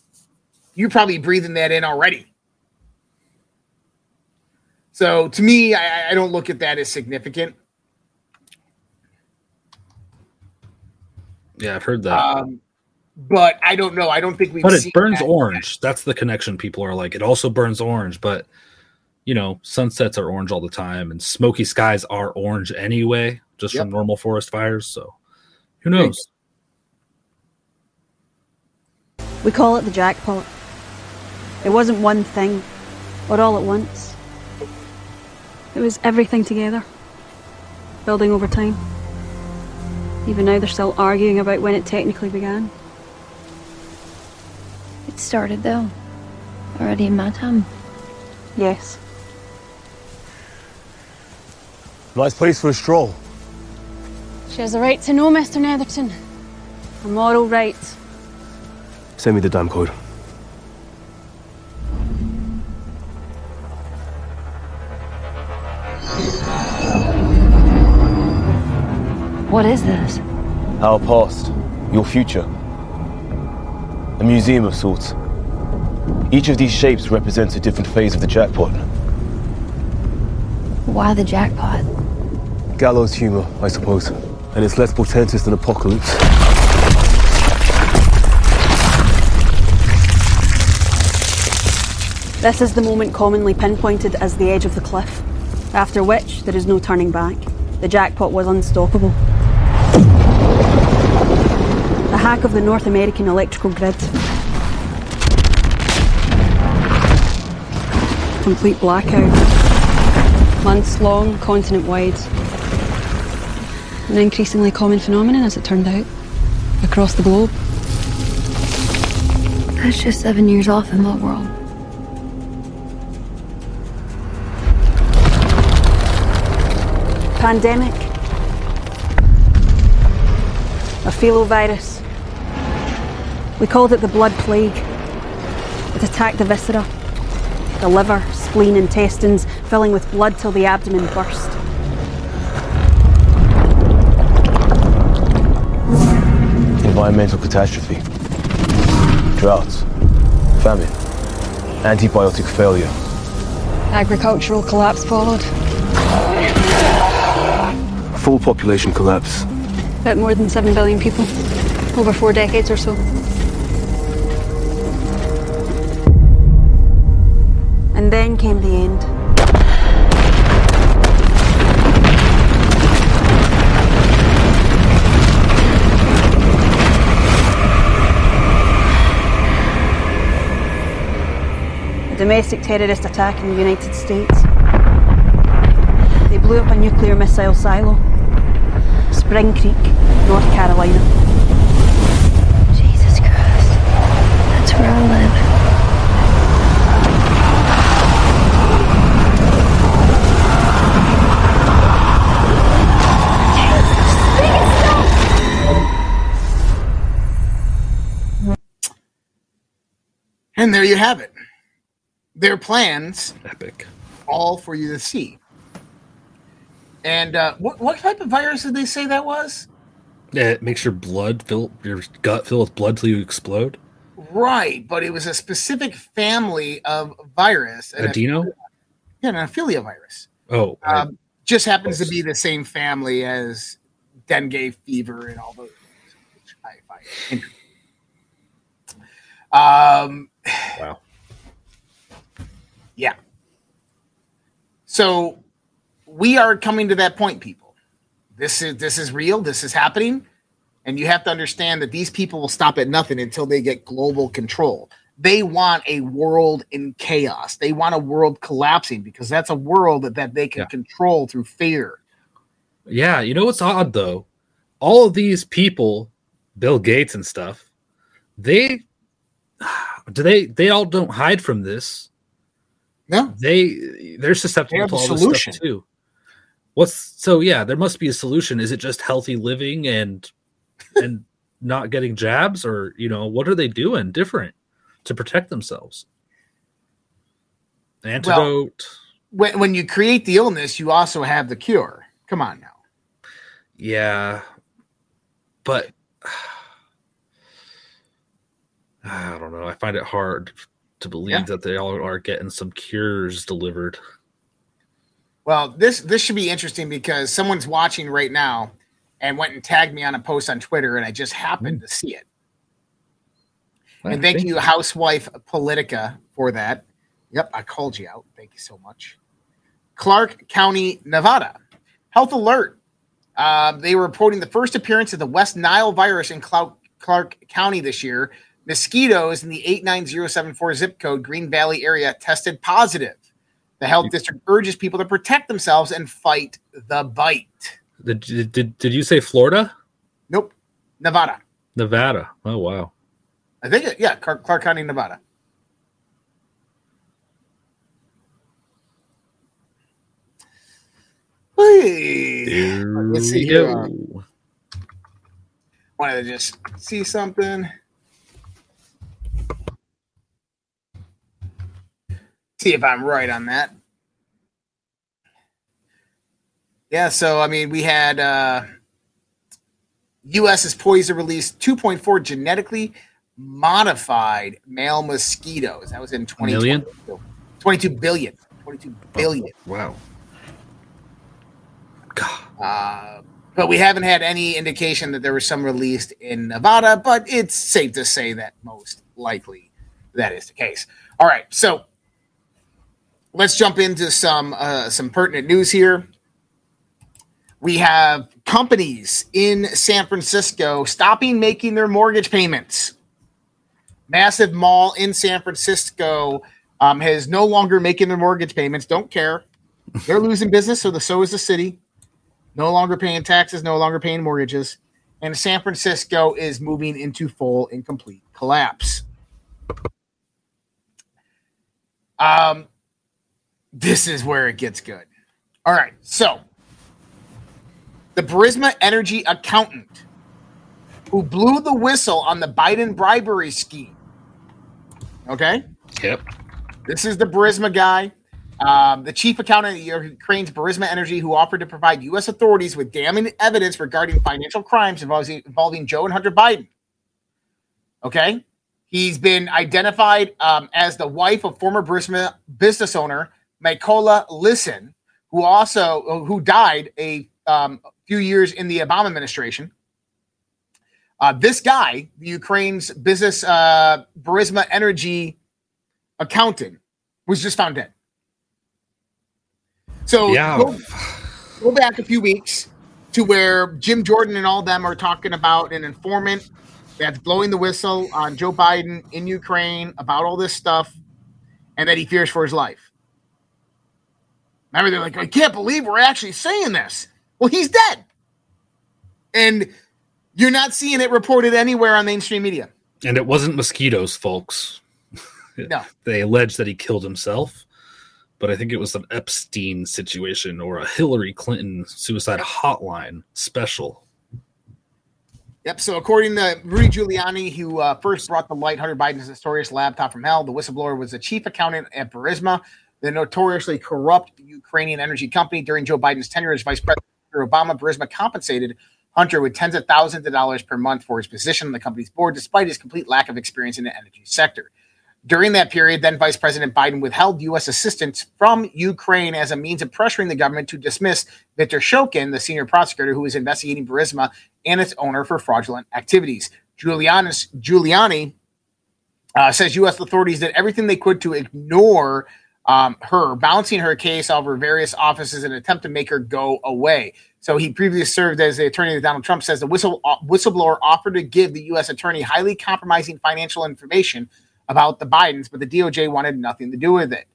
You're probably breathing that in already. So to me, I, I don't look at that as significant. yeah i've heard that Um, but I don't know. I don't think we've. but it seen burns that. orange that's the connection people are like it also burns orange but you know sunsets are orange all the time and smoky skies are orange anyway just Yep. from normal forest fires so who knows We call it the jackpot. It wasn't one thing, or all at once. It was everything together, building over time. Even now, they're still arguing about when it technically began. It started though. Already met him. Yes. Nice place for a stroll. She has a right to know, Mr. Netherton. A moral right. Send me the damn code. What is this? Our past, your future. A museum of sorts. Each of these shapes represents a different phase of the jackpot. Why the jackpot? Gallows humor, I suppose. And it's less portentous than apocalypse. This is the moment commonly pinpointed as the edge of the cliff, after which there is no turning back. The jackpot was unstoppable. The hack of the North American electrical grid. Complete blackout. Months long, continent wide. An increasingly common phenomenon, as it turned out, across the globe. That's just seven years off in my world. Pandemic. A filovirus. We called it the blood plague. It attacked the viscera, the liver, spleen, intestines, filling with blood till the abdomen burst. Environmental catastrophe. Droughts. Famine. Antibiotic failure. Agricultural collapse followed. Full population collapse. Bit more than 7 billion people. Over four decades or so. And then came the end. A domestic terrorist attack in the United States. They blew up a nuclear missile silo. Spring Creek, North Carolina. Jesus Christ. That's where I live. And there you have it. Their plans, Epic. all for you to see. And uh, what what type of virus did they say that was? Yeah, it makes your blood fill your gut fill with blood till you explode. Right, but it was a specific family of virus. Adeno? Yeah, an Aphelia virus. Oh, I- Um, just happens to be the same family as dengue fever and all those. Which I find interesting. Um, wow. Yeah. So we are coming to that point, people. This is this is real. This is happening, and you have to understand that these people will stop at nothing until they get global control. They want a world in chaos. They want a world collapsing because that's a world that, that they can control through fear. Yeah, you know what's odd though? All of these people, Bill Gates and stuff, they do they they all don't hide from this. No. They they're susceptible They to all this solution. stuff too. What's so yeah, there must be a solution. Is it just healthy living and and not getting jabs or you know, what are they doing different to protect themselves? Antidote. When when you create the illness, you also have the cure. Come on now. Yeah, but I don't know. I find it hard to believe Yeah. that they all are getting some cures delivered. Well, this this should be interesting because someone's watching right now and went and tagged me on a post on Twitter, and I just happened to see it. And thank you, Housewife Politica, for that. Yep, I called you out. Thank you so much. Clark County, Nevada. Health alert. Uh, they were reporting the first appearance of the West Nile virus in Clark County this year. Mosquitoes in the 89074 zip code, Green Valley area, tested positive. The health district urges people to protect themselves and fight the bite. Did, did, did you say Florida? Nope. Nevada. Nevada. Oh, wow. I think, it, yeah, Clark, Clark County, Nevada. Hey. Let's see here. Wanted to just see something. See if I'm right on that. Yeah, so I mean, we had uh US is poised to release 2.4 genetically modified male mosquitoes. That was in 20 Million? 22 billion. 22 billion. Wow. Uh, but we haven't had any indication that there was some released in Nevada, but it's safe to say that most likely that is the case. All right, so let's jump into some uh, some pertinent news here. We have companies in San Francisco stopping making their mortgage payments. Massive mall in San Francisco um, has no longer making their mortgage payments. Don't care. They're losing business, so the so is the city no longer paying taxes, no longer paying mortgages, and San Francisco is moving into full and complete collapse. Um, this is where it gets good. All right, so the Burisma Energy accountant who blew the whistle on the Biden bribery scheme. Okay, Yep. this is the Burisma guy. Um, the chief accountant of Ukraine's Burisma Energy, who offered to provide U.S. authorities with damning evidence regarding financial crimes involving, involving Joe and Hunter Biden. Okay. He's been identified um, as the wife of former Burisma business owner Mykola Lisin, who also who died a um, few years in the Obama administration. Uh, this guy, the Ukraine's business uh, Burisma Energy accountant, was just found dead. So Yeah. go, go back a few weeks to where Jim Jordan and all them are talking about an informant that's blowing the whistle on Joe Biden in Ukraine about all this stuff and that he fears for his life. Remember, they're like, I can't believe we're actually saying this. Well, he's dead. And you're not seeing it reported anywhere on mainstream media. And it wasn't mosquitoes, folks. No. They alleged that he killed himself, but I think it was an Epstein situation or a Hillary Clinton suicide hotline special. Yep. So, according to Rudy Giuliani, who uh, first brought the light Hunter Biden's notorious laptop from hell, the whistleblower was the chief accountant at Burisma, the notoriously corrupt Ukrainian energy company. During Joe Biden's tenure as vice president, Obama, Burisma compensated Hunter with tens of thousands of dollars per month for his position on the company's board, despite his complete lack of experience in the energy sector. During that period, then Vice President Biden withheld U.S. assistance from Ukraine as a means of pressuring the government to dismiss Viktor Shokin, the senior prosecutor who was investigating Burisma and its owner for fraudulent activities. Giuliani's, Giuliani uh, says U.S. authorities did everything they could to ignore um, her, bouncing her case over various offices in an attempt to make her go away. So he previously served as the attorney to Donald Trump. Says the whistle, uh, whistleblower offered to give the U.S. attorney highly compromising financial information about the Bidens, but the DOJ wanted nothing to do with it.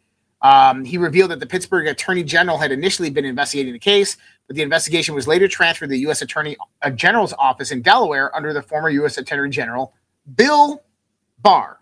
Um, he revealed that the Pittsburgh Attorney General had initially been investigating the case, but the investigation was later transferred to the U.S. Attorney uh, General's office in Delaware under the former U.S. Attorney General Bill Barr.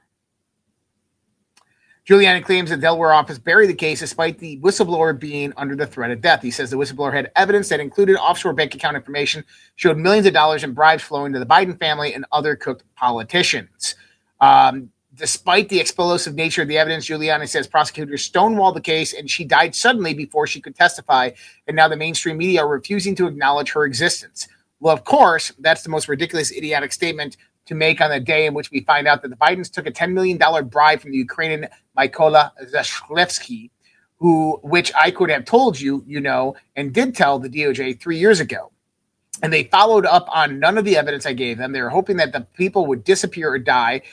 Giuliani claims the Delaware office buried the case despite the whistleblower being under the threat of death. He says the whistleblower had evidence that included offshore bank account information, showed millions of dollars in bribes flowing to the Biden family and other cooked politicians. Um, despite the explosive nature of the evidence, Giuliani says prosecutors stonewalled the case and she died suddenly before she could testify. And now the mainstream media are refusing to acknowledge her existence. Well, of course, that's the most ridiculous, idiotic statement to make on the day in which we find out that the Bidens took a $10 million bribe from the Ukrainian Mykola Zlochevsky, who, which I could have told you, you know, and did tell the DOJ three years ago. And they followed up on none of the evidence I gave them. They were hoping that the people would disappear or die.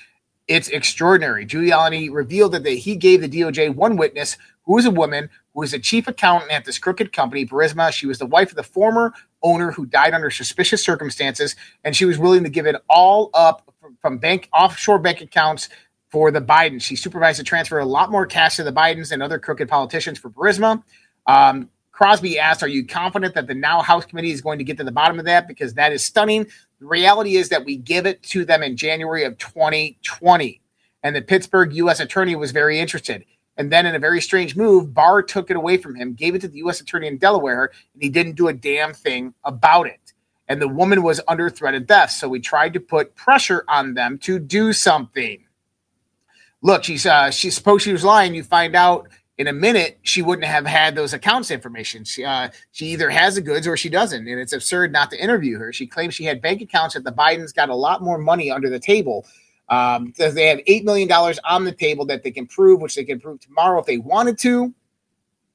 It's extraordinary. Giuliani revealed that he gave the DOJ one witness who was a woman who was a chief accountant at this crooked company, Burisma. She was the wife of the former owner who died under suspicious circumstances, and she was willing to give it all up from bank offshore bank accounts for the Bidens. She supervised the transfer of a lot more cash to the Bidens and other crooked politicians for Burisma. Um, Crosby asked, Are you confident that the now House committee is going to get to the bottom of that? Because that is stunning. The reality is that we give it to them in January of 2020. And the Pittsburgh U.S. attorney was very interested. And then, in a very strange move, Barr took it away from him, gave it to the U.S. Attorney in Delaware, and he didn't do a damn thing about it. And the woman was under threat of death. So we tried to put pressure on them to do something. Look, she's uh, she supposed she was lying. You find out in a minute she wouldn't have had those accounts information. She uh, she either has the goods or she doesn't, and it's absurd not to interview her. She claims she had bank accounts that the Bidens got a lot more money under the table. Um, says they have eight million dollars on the table that they can prove, which they can prove tomorrow if they wanted to.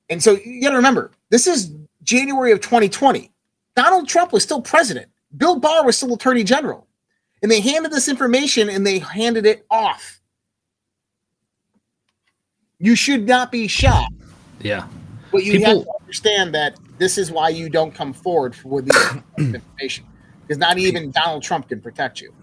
And so you got to remember, this is January of 2020. Donald Trump was still president. Bill Barr was still attorney general. And they handed this information and they handed it off. You should not be shocked. Yeah. But you People- have to understand that this is why you don't come forward with the information. Because not even Donald Trump can protect you.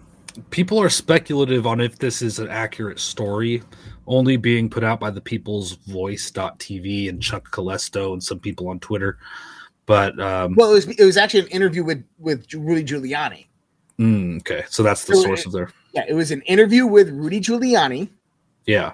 People are speculative on if this is an accurate story, only being put out by the People's Voice.tv and Chuck Callesto and some people on Twitter. But um, Well, it was it was actually an interview with with Rudy Giuliani. mm, okay, so that's the So source it- of their Yeah, it was an interview with Rudy Giuliani yeah.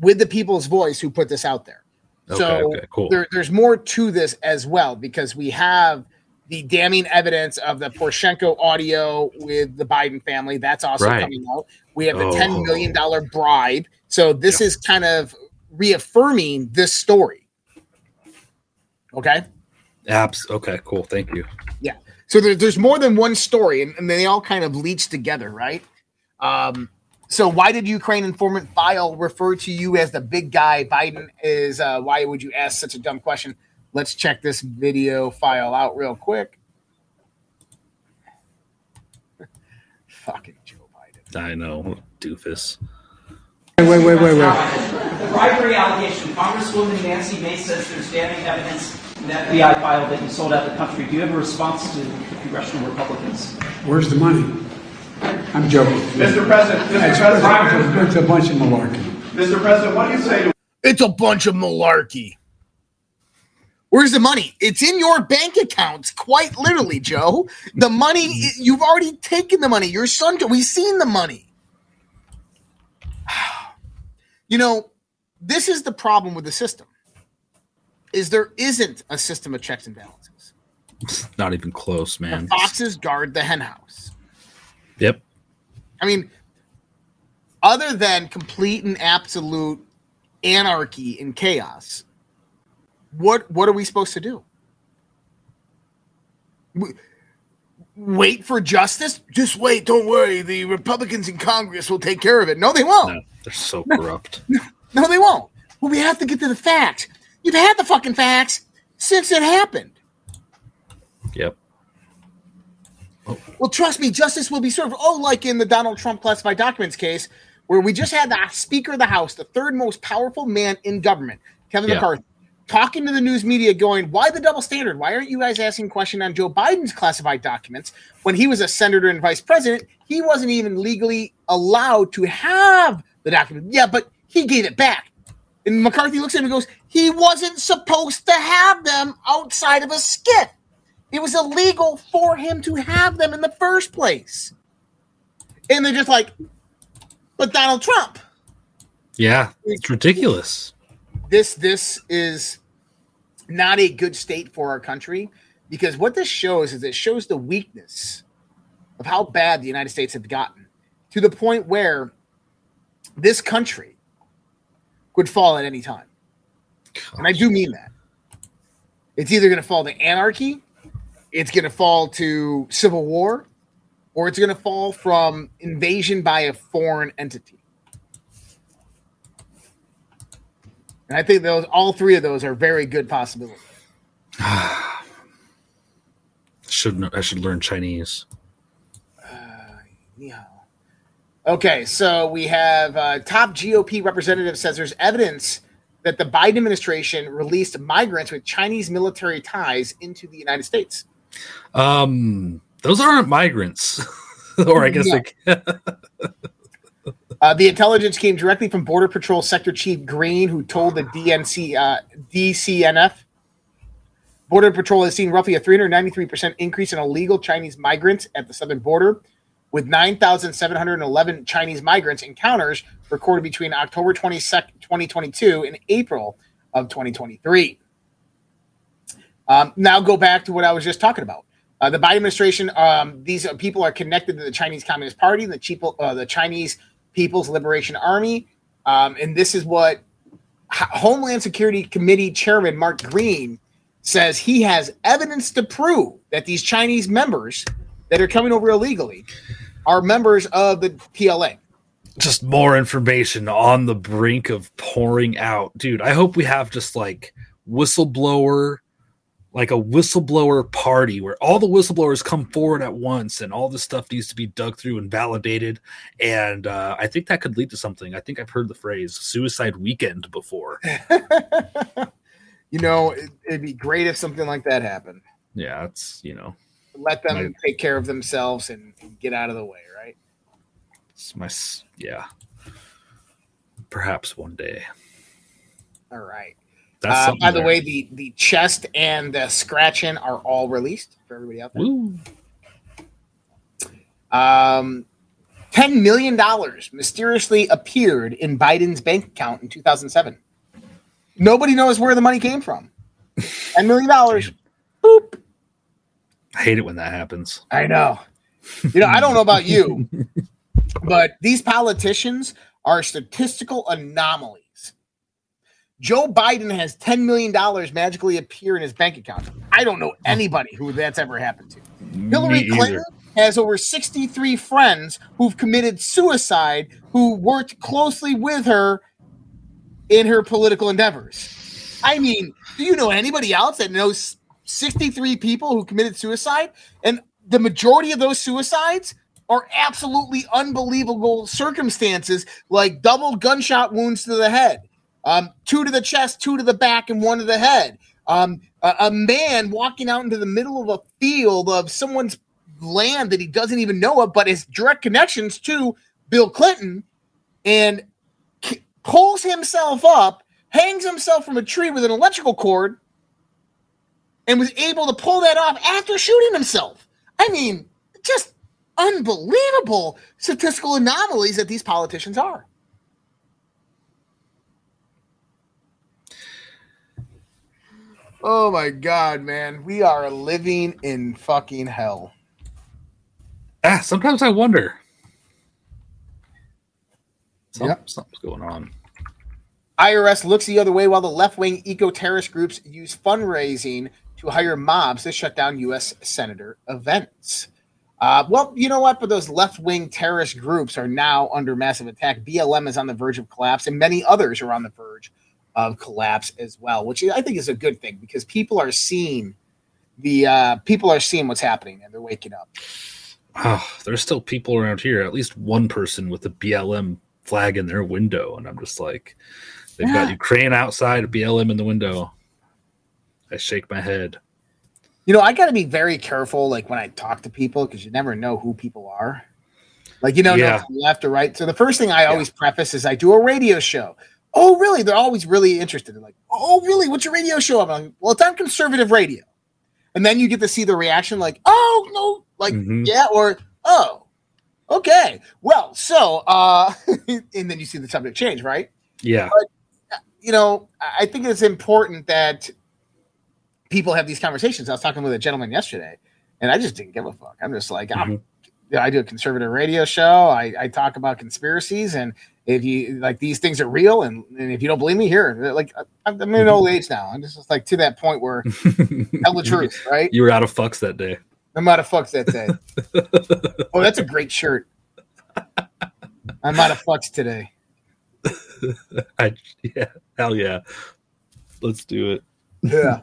with the People's Voice who put this out there. Okay, so okay, cool. there, there's more to this as well because we have the damning evidence of the Poroshenko audio with the Biden family. That's also Right. coming out. We have the Oh. $10 million bribe. So this is kind of reaffirming this story. Okay. Apps. Okay, cool. Thank you. Yeah. So there, there's more than one story, and, and they all kind of leach together, right? Um, so why did Ukraine informant file refer to you as the big guy? Biden is. Uh, why would you ask such a dumb question? Let's check this video file out real quick. Fucking Joe Biden. I know, doofus. Wait, wait, wait, wait. The bribery allegation, Congresswoman Nancy Mace says there's damning evidence in that FBI file that you sold out the country. Do you have a response to the congressional Republicans? Where's the money? I'm joking. Mr. President, Mr. It's, President. it's a bunch of malarkey. Mr. President, what do you say to It's a bunch of malarkey. Where's the money? It's in your bank accounts, quite literally, Joe. The money, you've already taken the money. Your son, we've seen the money. You know, this is the problem with the system. Is there isn't a system of checks and balances. Not even close, The man. foxes guard the henhouse. Yep. I mean, other than complete and absolute anarchy and chaos, what what are we supposed to do? Wait for justice? Just wait. Don't worry. The Republicans in Congress will take care of it. No, they won't. No, they're so corrupt. No, they won't. Well, we have to get to the facts. You've had the fucking facts since it happened. Yep. Well, trust me, justice will be served. Oh, like in the Donald Trump classified documents case, where we just had the Speaker of the House, the third most powerful man in government, Kevin Yeah. McCarthy, talking to the news media, going, "Why the double standard? Why aren't you guys asking a question on Joe Biden's classified documents when he was a senator and vice president? He wasn't even legally allowed to have the document. Yeah, but he gave it back." And McCarthy looks at him and goes, "He wasn't supposed to have them outside of a SCIF." It was illegal for him to have them in the first place. And they're just like, but Donald Trump. Yeah, it's ridiculous. This this is not a good state for our country because what this shows is it shows the weakness of how bad the United States have gotten to the point where this country could fall at any time. And I do mean that. It's either going to fall to anarchy, it's going to fall to civil war, or it's going to fall from invasion by a foreign entity. And I think those all three of those are very good possibilities. Should I should learn Chinese. Uh, Yeah. Okay, so we have uh, top GOP representative says there's evidence that the Biden administration released migrants with Chinese military ties into the United States. Um, those aren't migrants, or I guess No. they. Uh, the intelligence came directly from Border Patrol Sector Chief Green, who told the DNC uh, DCNF. Border Patrol has seen roughly a 393% increase in illegal Chinese migrants at the southern border. with 9,711 Chinese migrants encounters recorded between October 22nd, 2022 and April of 2023. Um, now go back to what I was just talking about. Uh, the Biden administration, um, these people are connected to the Chinese Communist Party, the, Cheapo, uh, the Chinese People's Liberation Army. Um, and this is what Homeland Security Committee Chairman Mark Green says he has evidence to prove that these Chinese members that are coming over illegally are members of the PLA. Just more information on the brink of pouring out. Dude, I hope we have just like whistleblower like a whistleblower party where all the whistleblowers come forward at once and all this stuff needs to be dug through and validated. And uh, i think that could lead to something. I think i've heard the phrase suicide weekend before. You know it, would be great if something like that happened. Yeah it's you know let them my, take care of themselves and, and, get out of the way right? It's my yeah. Perhaps one day. All right uh, by the way, the the chest and the scratching are all released for everybody out there. Woo. Um, ten million dollars mysteriously appeared in Biden's bank account in 2007. Nobody knows where the money came from. Ten million dollars. Boop. I hate it when that happens. I know. You know, I don't know about you, but these politicians are a statistical anomalies Joe Biden has $10 million magically appear in his bank account. I don't know anybody who that's ever happened to. Hillary Clinton has over 63 friends who've committed suicide who worked closely with her in her political endeavors. I mean, do you know anybody else that knows 63 people who committed suicide? And the majority of those suicides are absolutely unbelievable circumstances, like double gunshot wounds to the head um, two to the chest, two to the back, and one to the head. Um, a, a man walking out into the middle of a field of someone's land that he doesn't even know of, but his direct connections to Bill Clinton, and k- pulls himself up, hangs himself from a tree with an electrical cord, and was able to pull that off after shooting himself. I mean, just unbelievable statistical anomalies that these politicians are. Oh my god, man. We are living in fucking hell. Ah, sometimes I wonder. Yep. Something's going on. IRS looks the other way while the left wing eco terrorist groups use fundraising to hire mobs to shut down U.S. senator events. Uh, well, you know what? But those left wing terrorist groups are now under massive attack. BLM is on the verge of collapse, and many others are on the verge of collapse as well, which I think is a good thing because people are seeing the uh, people are seeing what's happening and they're waking up. Oh, there's still people around here, at least one person with a BLM flag in their window, and I'm just like, they've yeah. got Ukraine outside, a BLM in the window. I shake my head. You know, I got to be very careful, like when I talk to people, because you never know who people are. Like you know, yeah. left or right. So the first thing I yeah. always preface is I do a radio show oh, really? They're always really interested. They're like, oh, really? What's your radio show? I'm like, well, it's on conservative radio. And then you get to see the reaction, like, oh, no, like, mm-hmm. yeah, or, oh, okay. Well, so, uh, and then you see the subject change, right? Yeah. But, you know, I think it's important that people have these conversations. I was talking with a gentleman yesterday, and I just didn't give a fuck. I'm just like, mm-hmm. I'm I do a conservative radio show. I, I, talk about conspiracies, and if you like these things are real, and, and if you don't believe me, here, like I'm, I'm in an old age now. I'm just like to that point where tell the truth, right? You were out of fucks that day. I'm out of fucks that day. oh, that's a great shirt. I'm out of fucks today. I, yeah, hell yeah. Let's do it. yeah.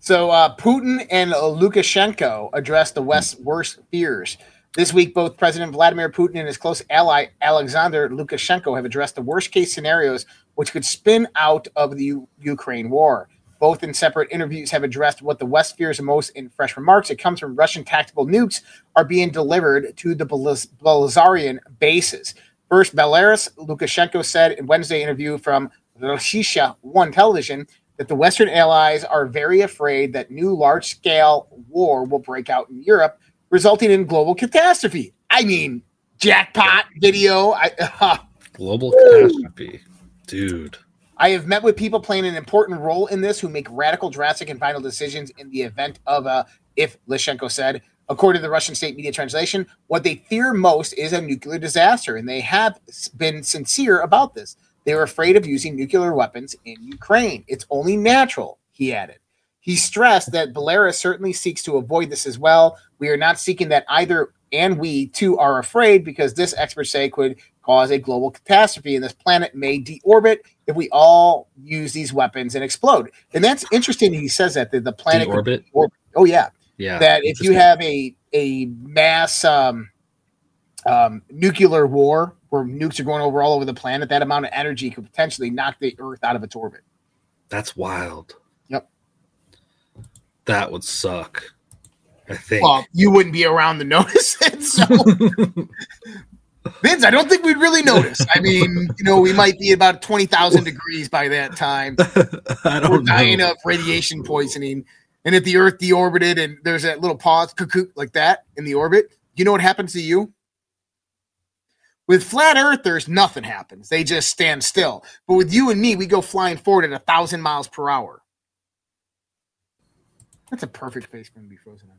So uh, Putin and Lukashenko addressed the West's worst fears this week, both President Vladimir Putin and his close ally Alexander Lukashenko have addressed the worst case scenarios which could spin out of the U- Ukraine war. Both in separate interviews have addressed what the West fears most in fresh remarks. It comes from Russian tactical nukes are being delivered to the Belarusian bases. First, Belarus, Lukashenko said in Wednesday interview from Rossiya One television that the Western allies are very afraid that new large-scale war will break out in Europe resulting in global catastrophe. I mean, jackpot video. I Global catastrophe, dude. I have met with people playing an important role in this who make radical, drastic, and final decisions in the event of a, if Lukashenko said, according to the Russian state media translation, what they fear most is a nuclear disaster. And they have been sincere about this. They are afraid of using nuclear weapons in Ukraine. It's only natural, he added. He stressed that Belarus certainly seeks to avoid this as well. We are not seeking that either, and we too are afraid because this, experts say, could cause a global catastrophe and this planet may deorbit if we all use these weapons and explode. And that's interesting. He says that the, the planet could deorbit. Oh yeah, Yeah. That if you have a a mass um, um, nuclear war where nukes are going over all over the planet, that amount of energy could potentially knock the Earth out of its orbit. That's wild. Yep. That would suck. I think. Well, you wouldn't be around to notice it. So, Vince, I don't think we'd really notice. I mean, you know, we might be about 20,000 degrees by that time. I We're dying know. of radiation poisoning. And if the Earth deorbited and there's that little pause, cuckoo, like that in the orbit, you know what happens to you? With flat earthers, nothing happens. They just stand still. But with you and me, we go flying forward at a thousand miles per hour. That's a perfect face for him to be frozen on.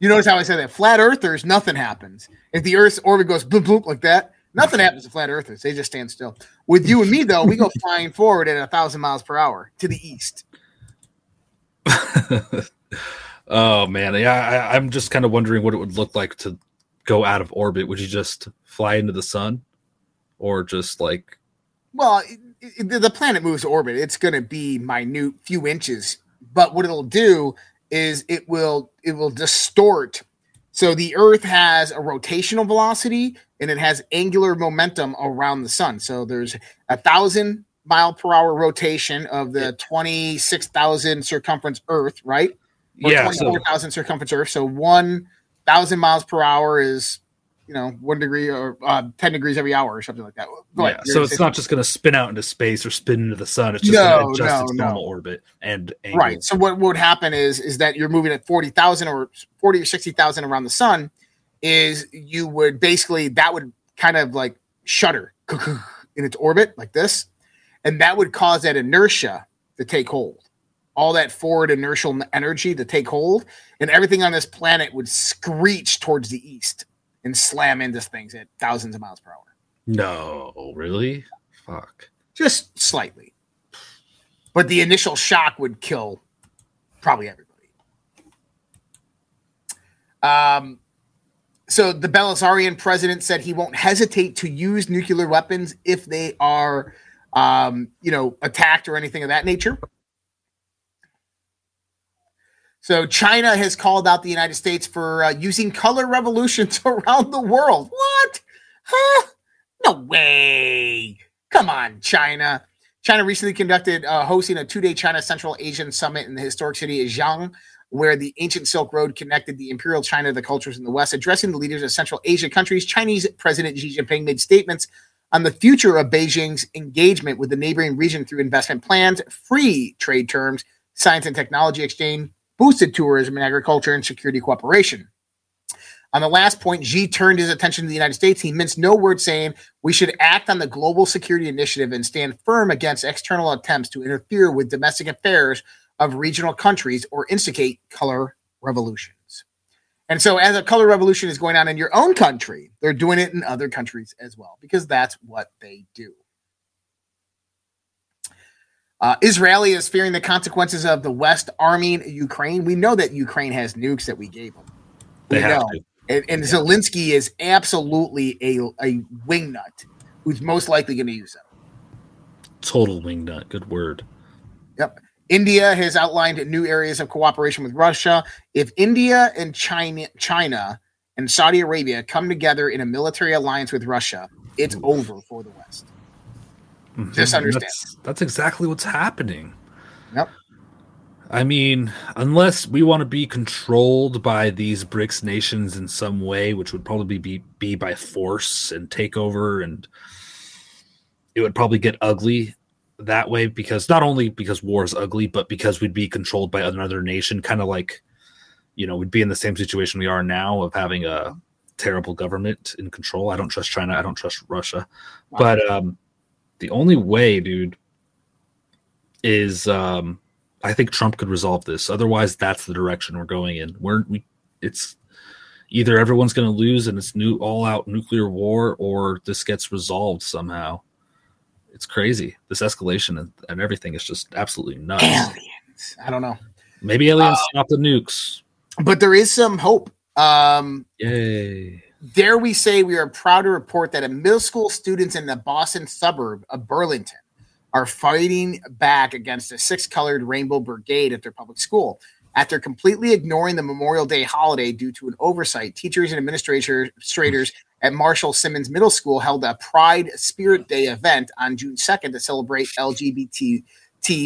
You notice how I said that? Flat earthers, nothing happens. If the Earth's orbit goes boop boop like that, nothing happens to flat earthers. They just stand still. With you and me, though, we go flying forward at a thousand miles per hour to the east. oh man, yeah. I, I'm just kind of wondering what it would look like to go out of orbit. Would you just fly into the sun, or just like Well, it, it, the planet moves to orbit. It's going to be minute, few inches. But what it'll do is it will it will distort. So the Earth has a rotational velocity and it has angular momentum around the sun. So there's a thousand mile per hour rotation of the twenty six thousand circumference Earth, right? Or Yeah, so- 24,000 circumference Earth. So one thousand miles per hour is, you know, one degree or uh, ten degrees every hour or something like that. Go yeah? So it's not just going to spin out into space or spin into the sun. It's just No, going to adjust no, its no. normal orbit and angle. Right. So what would happen is is that you're moving at forty thousand or forty or sixty thousand around the sun, is you would basically that would kind of like shudder in its orbit like this, and that would cause that inertia to take hold, all that forward inertial energy to take hold, and everything on this planet would screech towards the east and slam into things at thousands of miles per hour, No, really? Fuck. just slightly. But the initial shock would kill probably everybody. Um, so the Belarusian president said he won't hesitate to use nuclear weapons if they are, um, you know, attacked or anything of that nature. So China has called out the United States for uh, using color revolutions around the world. What? Huh? No way. Come on, China. China recently conducted uh, hosting a two-day China Central Asian summit in the historic city of Xi'an, where the ancient Silk Road connected the imperial China to the cultures in the West. Addressing the leaders of Central Asia countries, Chinese President Xi Jinping made statements on the future of Beijing's engagement with the neighboring region through investment plans, free trade terms, science and technology exchange, boosted tourism and agriculture, and security cooperation. On the last point, Xi turned his attention to the United States. He minced no word saying we should act on the global security initiative and stand firm against external attempts to interfere with domestic affairs of regional countries or instigate color revolutions. And so, as a color revolution is going on in your own country, they're doing it in other countries as well because that's what they do. Uh, Israeli is fearing the consequences of the West arming Ukraine. We know that Ukraine has nukes that we gave them. They We have know. to. And, and Zelensky is absolutely a, a wingnut who's most likely going to use them. Total wingnut. Good word. Yep. India has outlined new areas of cooperation with Russia. If India and China, China and Saudi Arabia come together in a military alliance with Russia, it's over for the West. Just Mhm. understand. That's, that's exactly what's happening. Yep. I mean, unless we want to be controlled by these BRICS nations in some way, which would probably be be by force and takeover, and it would probably get ugly that way because not only because war is ugly, but because we'd be controlled by another nation, kind of like, you know, we'd be in the same situation we are now of having a terrible government in control. I don't trust China. I don't trust Russia. But um, the only way, dude, is um, I think Trump could resolve this. Otherwise, that's the direction we're going in. We're we, it's either everyone's going to lose and it's new all out nuclear war, or this gets resolved somehow. It's crazy. This escalation and, and everything is just absolutely nuts. Aliens. I don't know. Maybe aliens Uh, stop the nukes. But there is some hope. Um, Yay. Dare we say we are proud to report that a middle school students in the Boston suburb of Burlington are fighting back against a six colored rainbow brigade at their public school. After completely ignoring the Memorial Day holiday due to an oversight, teachers and administrators at Marshall Simonds Middle School held a Pride Spirit Day event on June 2nd to celebrate LGBT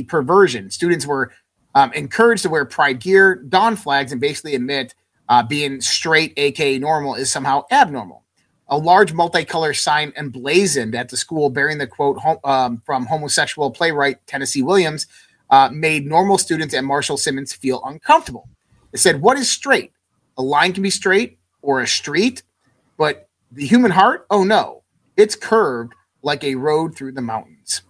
perversion. Students were um, encouraged to wear pride gear, don flags, and basically admit uh, being straight, aka normal, is somehow abnormal. A large multicolor sign emblazoned at the school bearing the quote hom- um, from homosexual playwright Tennessee Williams uh, made normal students at Marshall Simonds feel uncomfortable. It said, What is straight? A line can be straight or a street, but the human heart? Oh no, it's curved like a road through the mountains.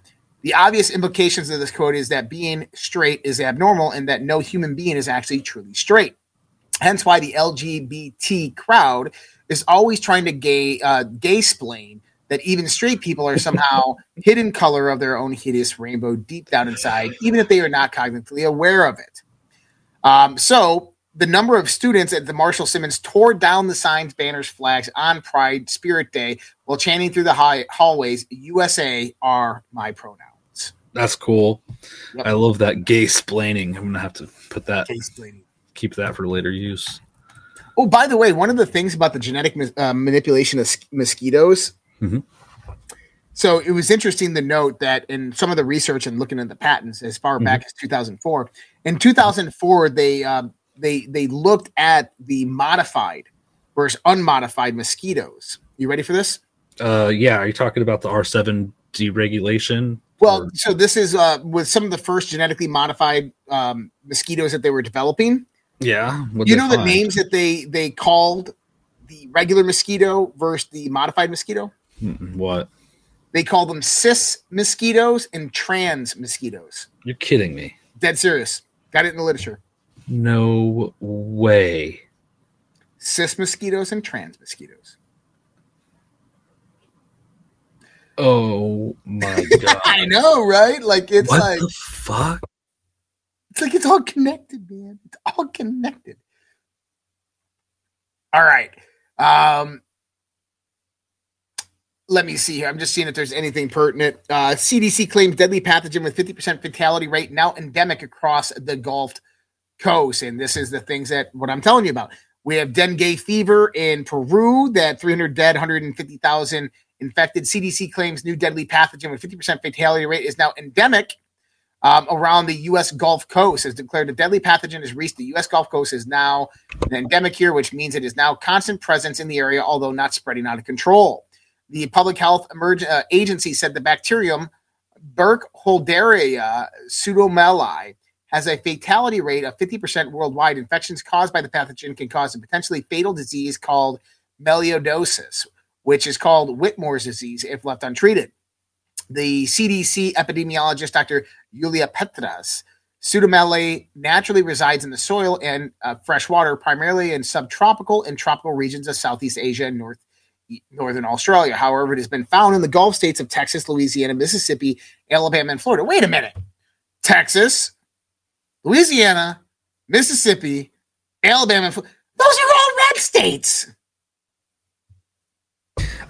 The obvious implications of this quote is that being straight is abnormal and that no human being is actually truly straight. Hence why the LGBT crowd is always trying to gay uh, gay splain that even straight people are somehow hidden color of their own hideous rainbow deep down inside, even if they are not cognitively aware of it. Um, so the number of students at the Marshall Simonds tore down the signs, banners, flags on Pride Spirit Day while chanting through the high- hallways, "USA are my pronouns." That's cool. Yep. I love that gay splaining. I'm gonna have to put that Gay-splaining. Keep that for later use. Oh, by the way, one of the things about the genetic uh, manipulation of mosquitoes. Mhm. So it was interesting to note that in some of the research and looking at the patents as far back as 2004, in 2004 they um, they they looked at the modified versus unmodified mosquitoes. You ready for this? Uh, yeah, are you talking about the R7 deregulation? Well, so this is uh, with some of the first genetically modified um, mosquitoes that they were developing. Yeah, you know the names that they they called the regular mosquito versus the modified mosquito. What? They call them cis mosquitoes and trans mosquitoes. You're kidding me? Dead serious. Got it in the literature. No way. Cis mosquitoes and trans mosquitoes. Oh my god! I know, right? Like it's what like the fuck? It's like it's all connected, man. It's all connected. All right. Um let me see here. I'm just seeing if there's anything pertinent. Uh, CDC claims deadly pathogen with 50% fatality rate now endemic across the Gulf Coast. And this is the things that what I'm telling you about. We have dengue fever in Peru, that 300 dead, 150,000 infected. CDC claims new deadly pathogen with 50% fatality rate is now endemic um, around the U.S. Gulf Coast. Has declared a deadly pathogen has reached the U.S. Gulf Coast is now an endemic here, which means it is now constant presence in the area, although not spreading out of control. The Public Health Emerg- uh, Agency said the bacterium Burkholderia pseudomallei has a fatality rate of 50% worldwide. Infections caused by the pathogen can cause a potentially fatal disease called melioidosis, which is called Whitmore's disease if left untreated. The CDC epidemiologist, Dr. Julia Petras, Pseudomallei naturally resides in the soil and uh, fresh water, primarily in subtropical and tropical regions of Southeast Asia and North northern Australia. However, it has been found in the Gulf states of Texas, Louisiana, Mississippi, Alabama, and Florida. Wait a minute. Texas, Louisiana, Mississippi, Alabama, those are all red states.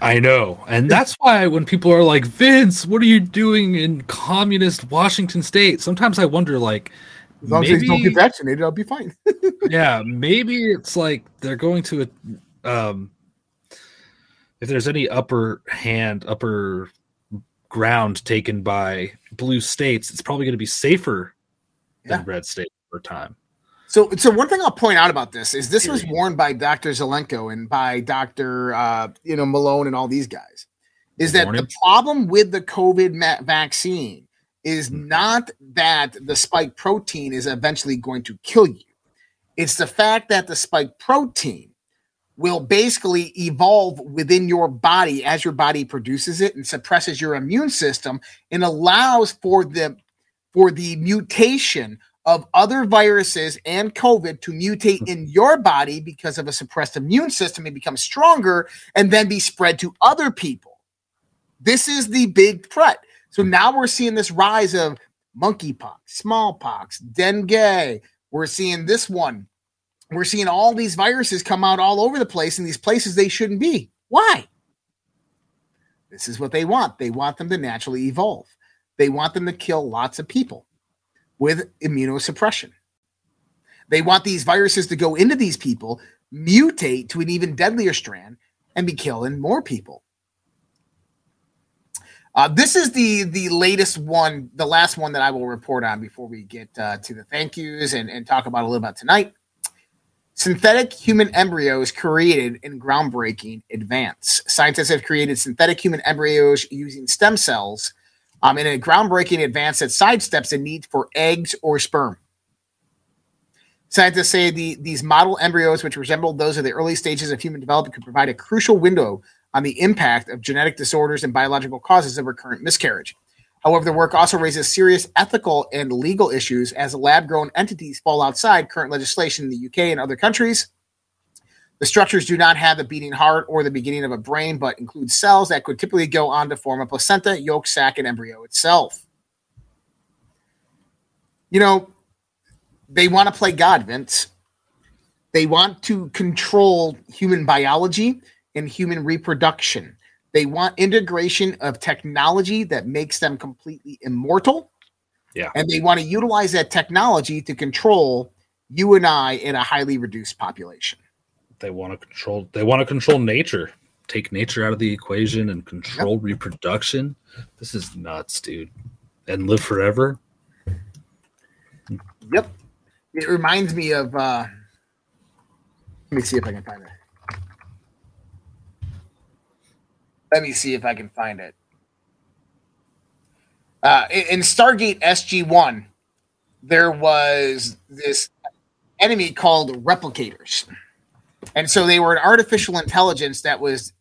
I know, and that's why when people are like, "Vince, what are you doing in communist Washington State?" Sometimes I wonder, like, As long as they don't get vaccinated, I'll be fine. yeah, maybe it's like they're going to a, um, if there's any upper hand, upper ground taken by blue states, it's probably going to be safer than red states over time. So, so one thing I'll point out about this is this was warned by Dr. Zelenko and by Dr. Uh, you know Malone and all these guys. Is that the problem with the COVID ma- vaccine is not that the spike protein is eventually going to kill you. It's the fact that the spike protein will basically evolve within your body as your body produces it and suppresses your immune system and allows for the for the mutation of other viruses and COVID to mutate hmm. in your body because of a suppressed immune system and become stronger and then be spread to other people. This is the big threat. So hmm. now we're seeing this rise of monkeypox, smallpox, dengue. We're seeing this one. We're seeing all these viruses come out all over the place in these places they shouldn't be. Why? This is what they want. They want them to naturally evolve. They want them to kill lots of people with immunosuppression. They want these viruses to go into these people, mutate to an even deadlier strand, and be killing more people. Uh, this is the the latest one, the last one that I will report on before we get uh, to the thank yous and, and talk about a little about tonight. Synthetic human embryos created in groundbreaking advance. Scientists have created synthetic human embryos using stem cells um, in a groundbreaking advance that sidesteps the need for eggs or sperm. Scientists say the, these model embryos, which resemble those of the early stages of human development, could provide a crucial window on the impact of genetic disorders and biological causes of recurrent miscarriage. However, the work also raises serious ethical and legal issues as lab grown entities fall outside current legislation in the UK and other countries. The structures do not have the beating heart or the beginning of a brain, but include cells that could typically go on to form a placenta, yolk sac, and embryo itself. You know, they want to play God, Vince. They want to control human biology and human reproduction. They want integration of technology that makes them completely immortal. Yeah. And they want to utilize that technology to control you and I in a highly reduced population. They want to control they want to control nature. Take nature out of the equation and control yep. reproduction. This is nuts, dude. And live forever. Yep. It reminds me of uh let me see if I can find it. Let me see if I can find it. Uh, in Stargate SG 1, there was this enemy called replicators. And so they were an artificial intelligence that was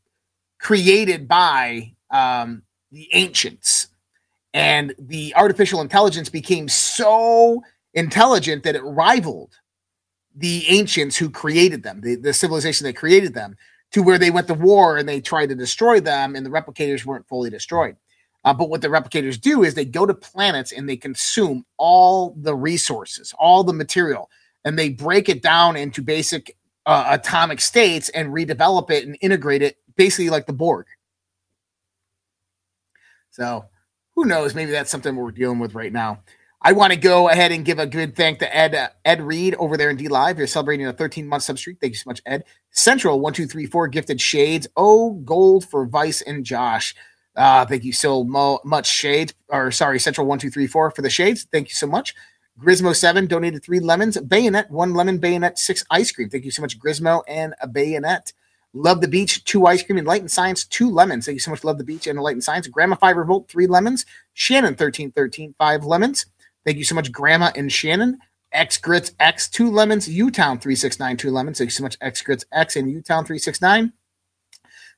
created by um, the ancients. And the artificial intelligence became so intelligent that it rivaled the ancients who created them, the, the civilization that created them to where they went to war and they tried to destroy them, and the replicators weren't fully destroyed. Uh, but what the replicators do is they go to planets and they consume all the resources, all the material, and they break it down into basic uh, atomic states and redevelop it and integrate it basically like the Borg. So who knows? Maybe that's something we're dealing with right now. I want to go ahead and give a good thank to Ed uh, Ed Reed over there in D Live. You're celebrating a 13 month sub streak. Thank you so much, Ed. Central one two three four gifted shades. Oh, gold for Vince and Josh. Uh, thank you so mo- much, Shades. Or sorry, Central one two three four for the shades. Thank you so much. Grismo seven donated three lemons. Bayonet one lemon. Bayonet six ice cream. Thank you so much, Grismo and a bayonet. Love the beach, two ice cream, Enlightened Science, two lemons. Thank you so much. Love the beach and Enlightened Science. Grandma Five Revolt, three lemons. Shannon thirteen thirteen, five lemons. Thank you so much, Grandma and Shannon. X Grits X, two lemons. Utown 369, two lemons. Thank you so much, X Grits X and Utown 369.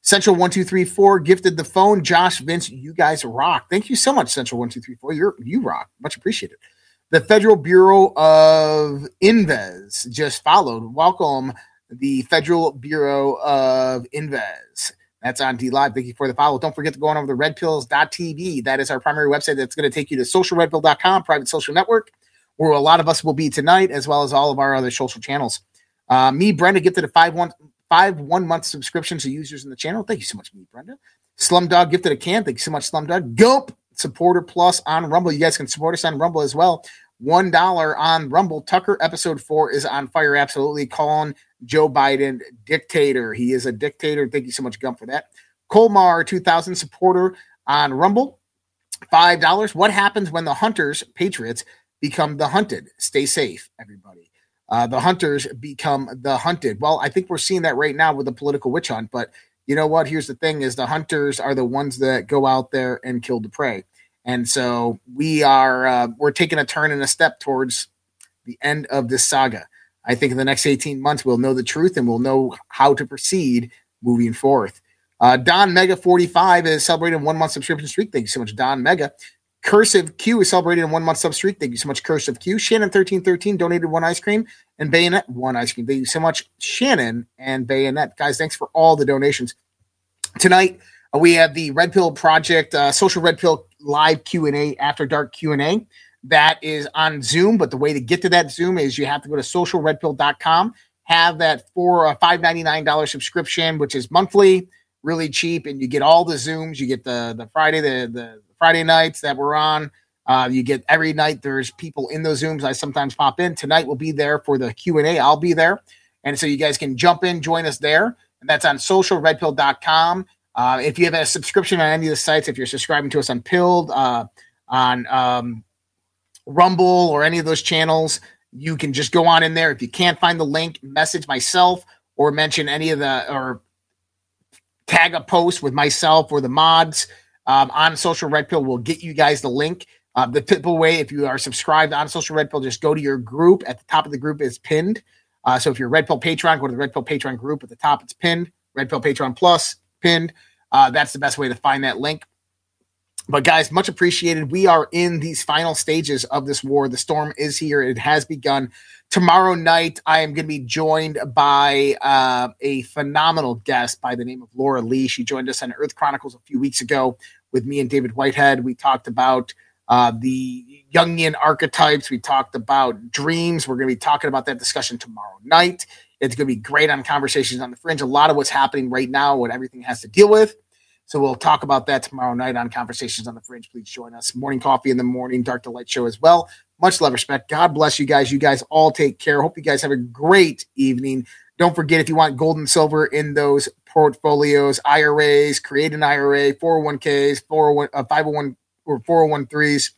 Central 1234 gifted the phone. Josh, Vince, you guys rock. Thank you so much, Central 1234. You're, you rock. Much appreciated. The Federal Bureau of Inves just followed. Welcome, the Federal Bureau of Inves. That's on D Live. Thank you for the follow. Don't forget to go on over to redpills.tv. That is our primary website that's going to take you to socialredpill.com, private social network, where a lot of us will be tonight, as well as all of our other social channels. Uh, me, Brenda, gifted a five one five one month subscription to users in the channel. Thank you so much, me, Brenda. Slumdog gifted a can. Thank you so much, Slumdog. Gulp supporter plus on Rumble. You guys can support us on Rumble as well. One dollar on Rumble. Tucker episode four is on fire. Absolutely, calling Joe Biden dictator. He is a dictator. Thank you so much, Gump, for that. Colmar 2000 supporter on Rumble. Five dollars. What happens when the hunters, patriots, become the hunted? Stay safe, everybody. Uh, the hunters become the hunted. Well, I think we're seeing that right now with the political witch hunt. But you know what? Here's the thing: is the hunters are the ones that go out there and kill the prey. And so we are uh, we're taking a turn and a step towards the end of this saga. I think in the next 18 months, we'll know the truth and we'll know how to proceed moving forth. Uh, Don Mega 45 is celebrating one month subscription streak. Thank you so much, Don Mega. Cursive Q is celebrating one month sub streak. Thank you so much, Cursive Q. Shannon 1313 donated one ice cream and Bayonet one ice cream. Thank you so much, Shannon and Bayonet. Guys, thanks for all the donations. Tonight, uh, we have the Red Pill Project uh, Social Red Pill live Q&A after dark Q&A that is on Zoom. But the way to get to that Zoom is you have to go to socialredpill.com, have that for a $599 subscription, which is monthly, really cheap. And you get all the Zooms. You get the, the Friday, the, the Friday nights that we're on. Uh, you get every night. There's people in those Zooms. I sometimes pop in. Tonight we'll be there for the Q&A. I'll be there. And so you guys can jump in, join us there. And that's on socialredpill.com. Uh, if you have a subscription on any of the sites, if you're subscribing to us on Pilled, uh, on um, Rumble, or any of those channels, you can just go on in there. If you can't find the link, message myself or mention any of the or tag a post with myself or the mods um, on Social Red Pill. We'll get you guys the link. Uh, the typical way, if you are subscribed on Social Red Pill, just go to your group. At the top of the group is pinned. Uh, so if you're Red Pill Patreon, go to the Red Pill Patreon group. At the top, it's pinned. Red Pill Patreon Plus pinned. Uh, that's the best way to find that link. But guys, much appreciated. We are in these final stages of this war. The storm is here. It has begun. Tomorrow night, I am going to be joined by uh, a phenomenal guest by the name of Laura Lee. She joined us on Earth Chronicles a few weeks ago with me and David Whitehead. We talked about uh, the Jungian archetypes. We talked about dreams. We're going to be talking about that discussion tomorrow night. It's going to be great on Conversations on the Fringe. A lot of what's happening right now, what everything has to deal with. So we'll talk about that tomorrow night on Conversations on the Fringe. Please join us. Morning coffee in the morning, Dark to Light show as well. Much love, respect. God bless you guys. You guys all take care. Hope you guys have a great evening. Don't forget if you want gold and silver in those portfolios, IRAs, create an IRA, 401ks, 401, uh, 501 or 401threes,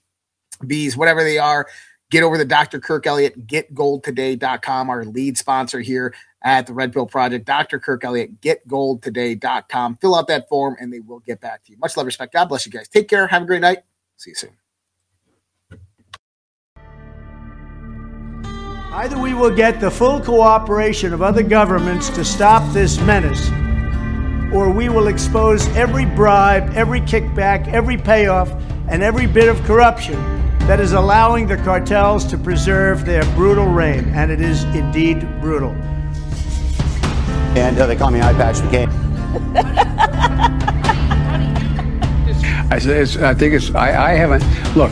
Bs, whatever they are. Get over to Dr. Kirk Elliott, getgoldtoday.com, our lead sponsor here at the Red Pill Project. Dr. Kirk Elliott, getgoldtoday.com. Fill out that form and they will get back to you. Much love, respect. God bless you guys. Take care. Have a great night. See you soon. Either we will get the full cooperation of other governments to stop this menace, or we will expose every bribe, every kickback, every payoff, and every bit of corruption that is allowing the cartels to preserve their brutal reign. And it is indeed brutal. And uh, they call me Eye Patch the Game. I I think it's, I, I haven't, look.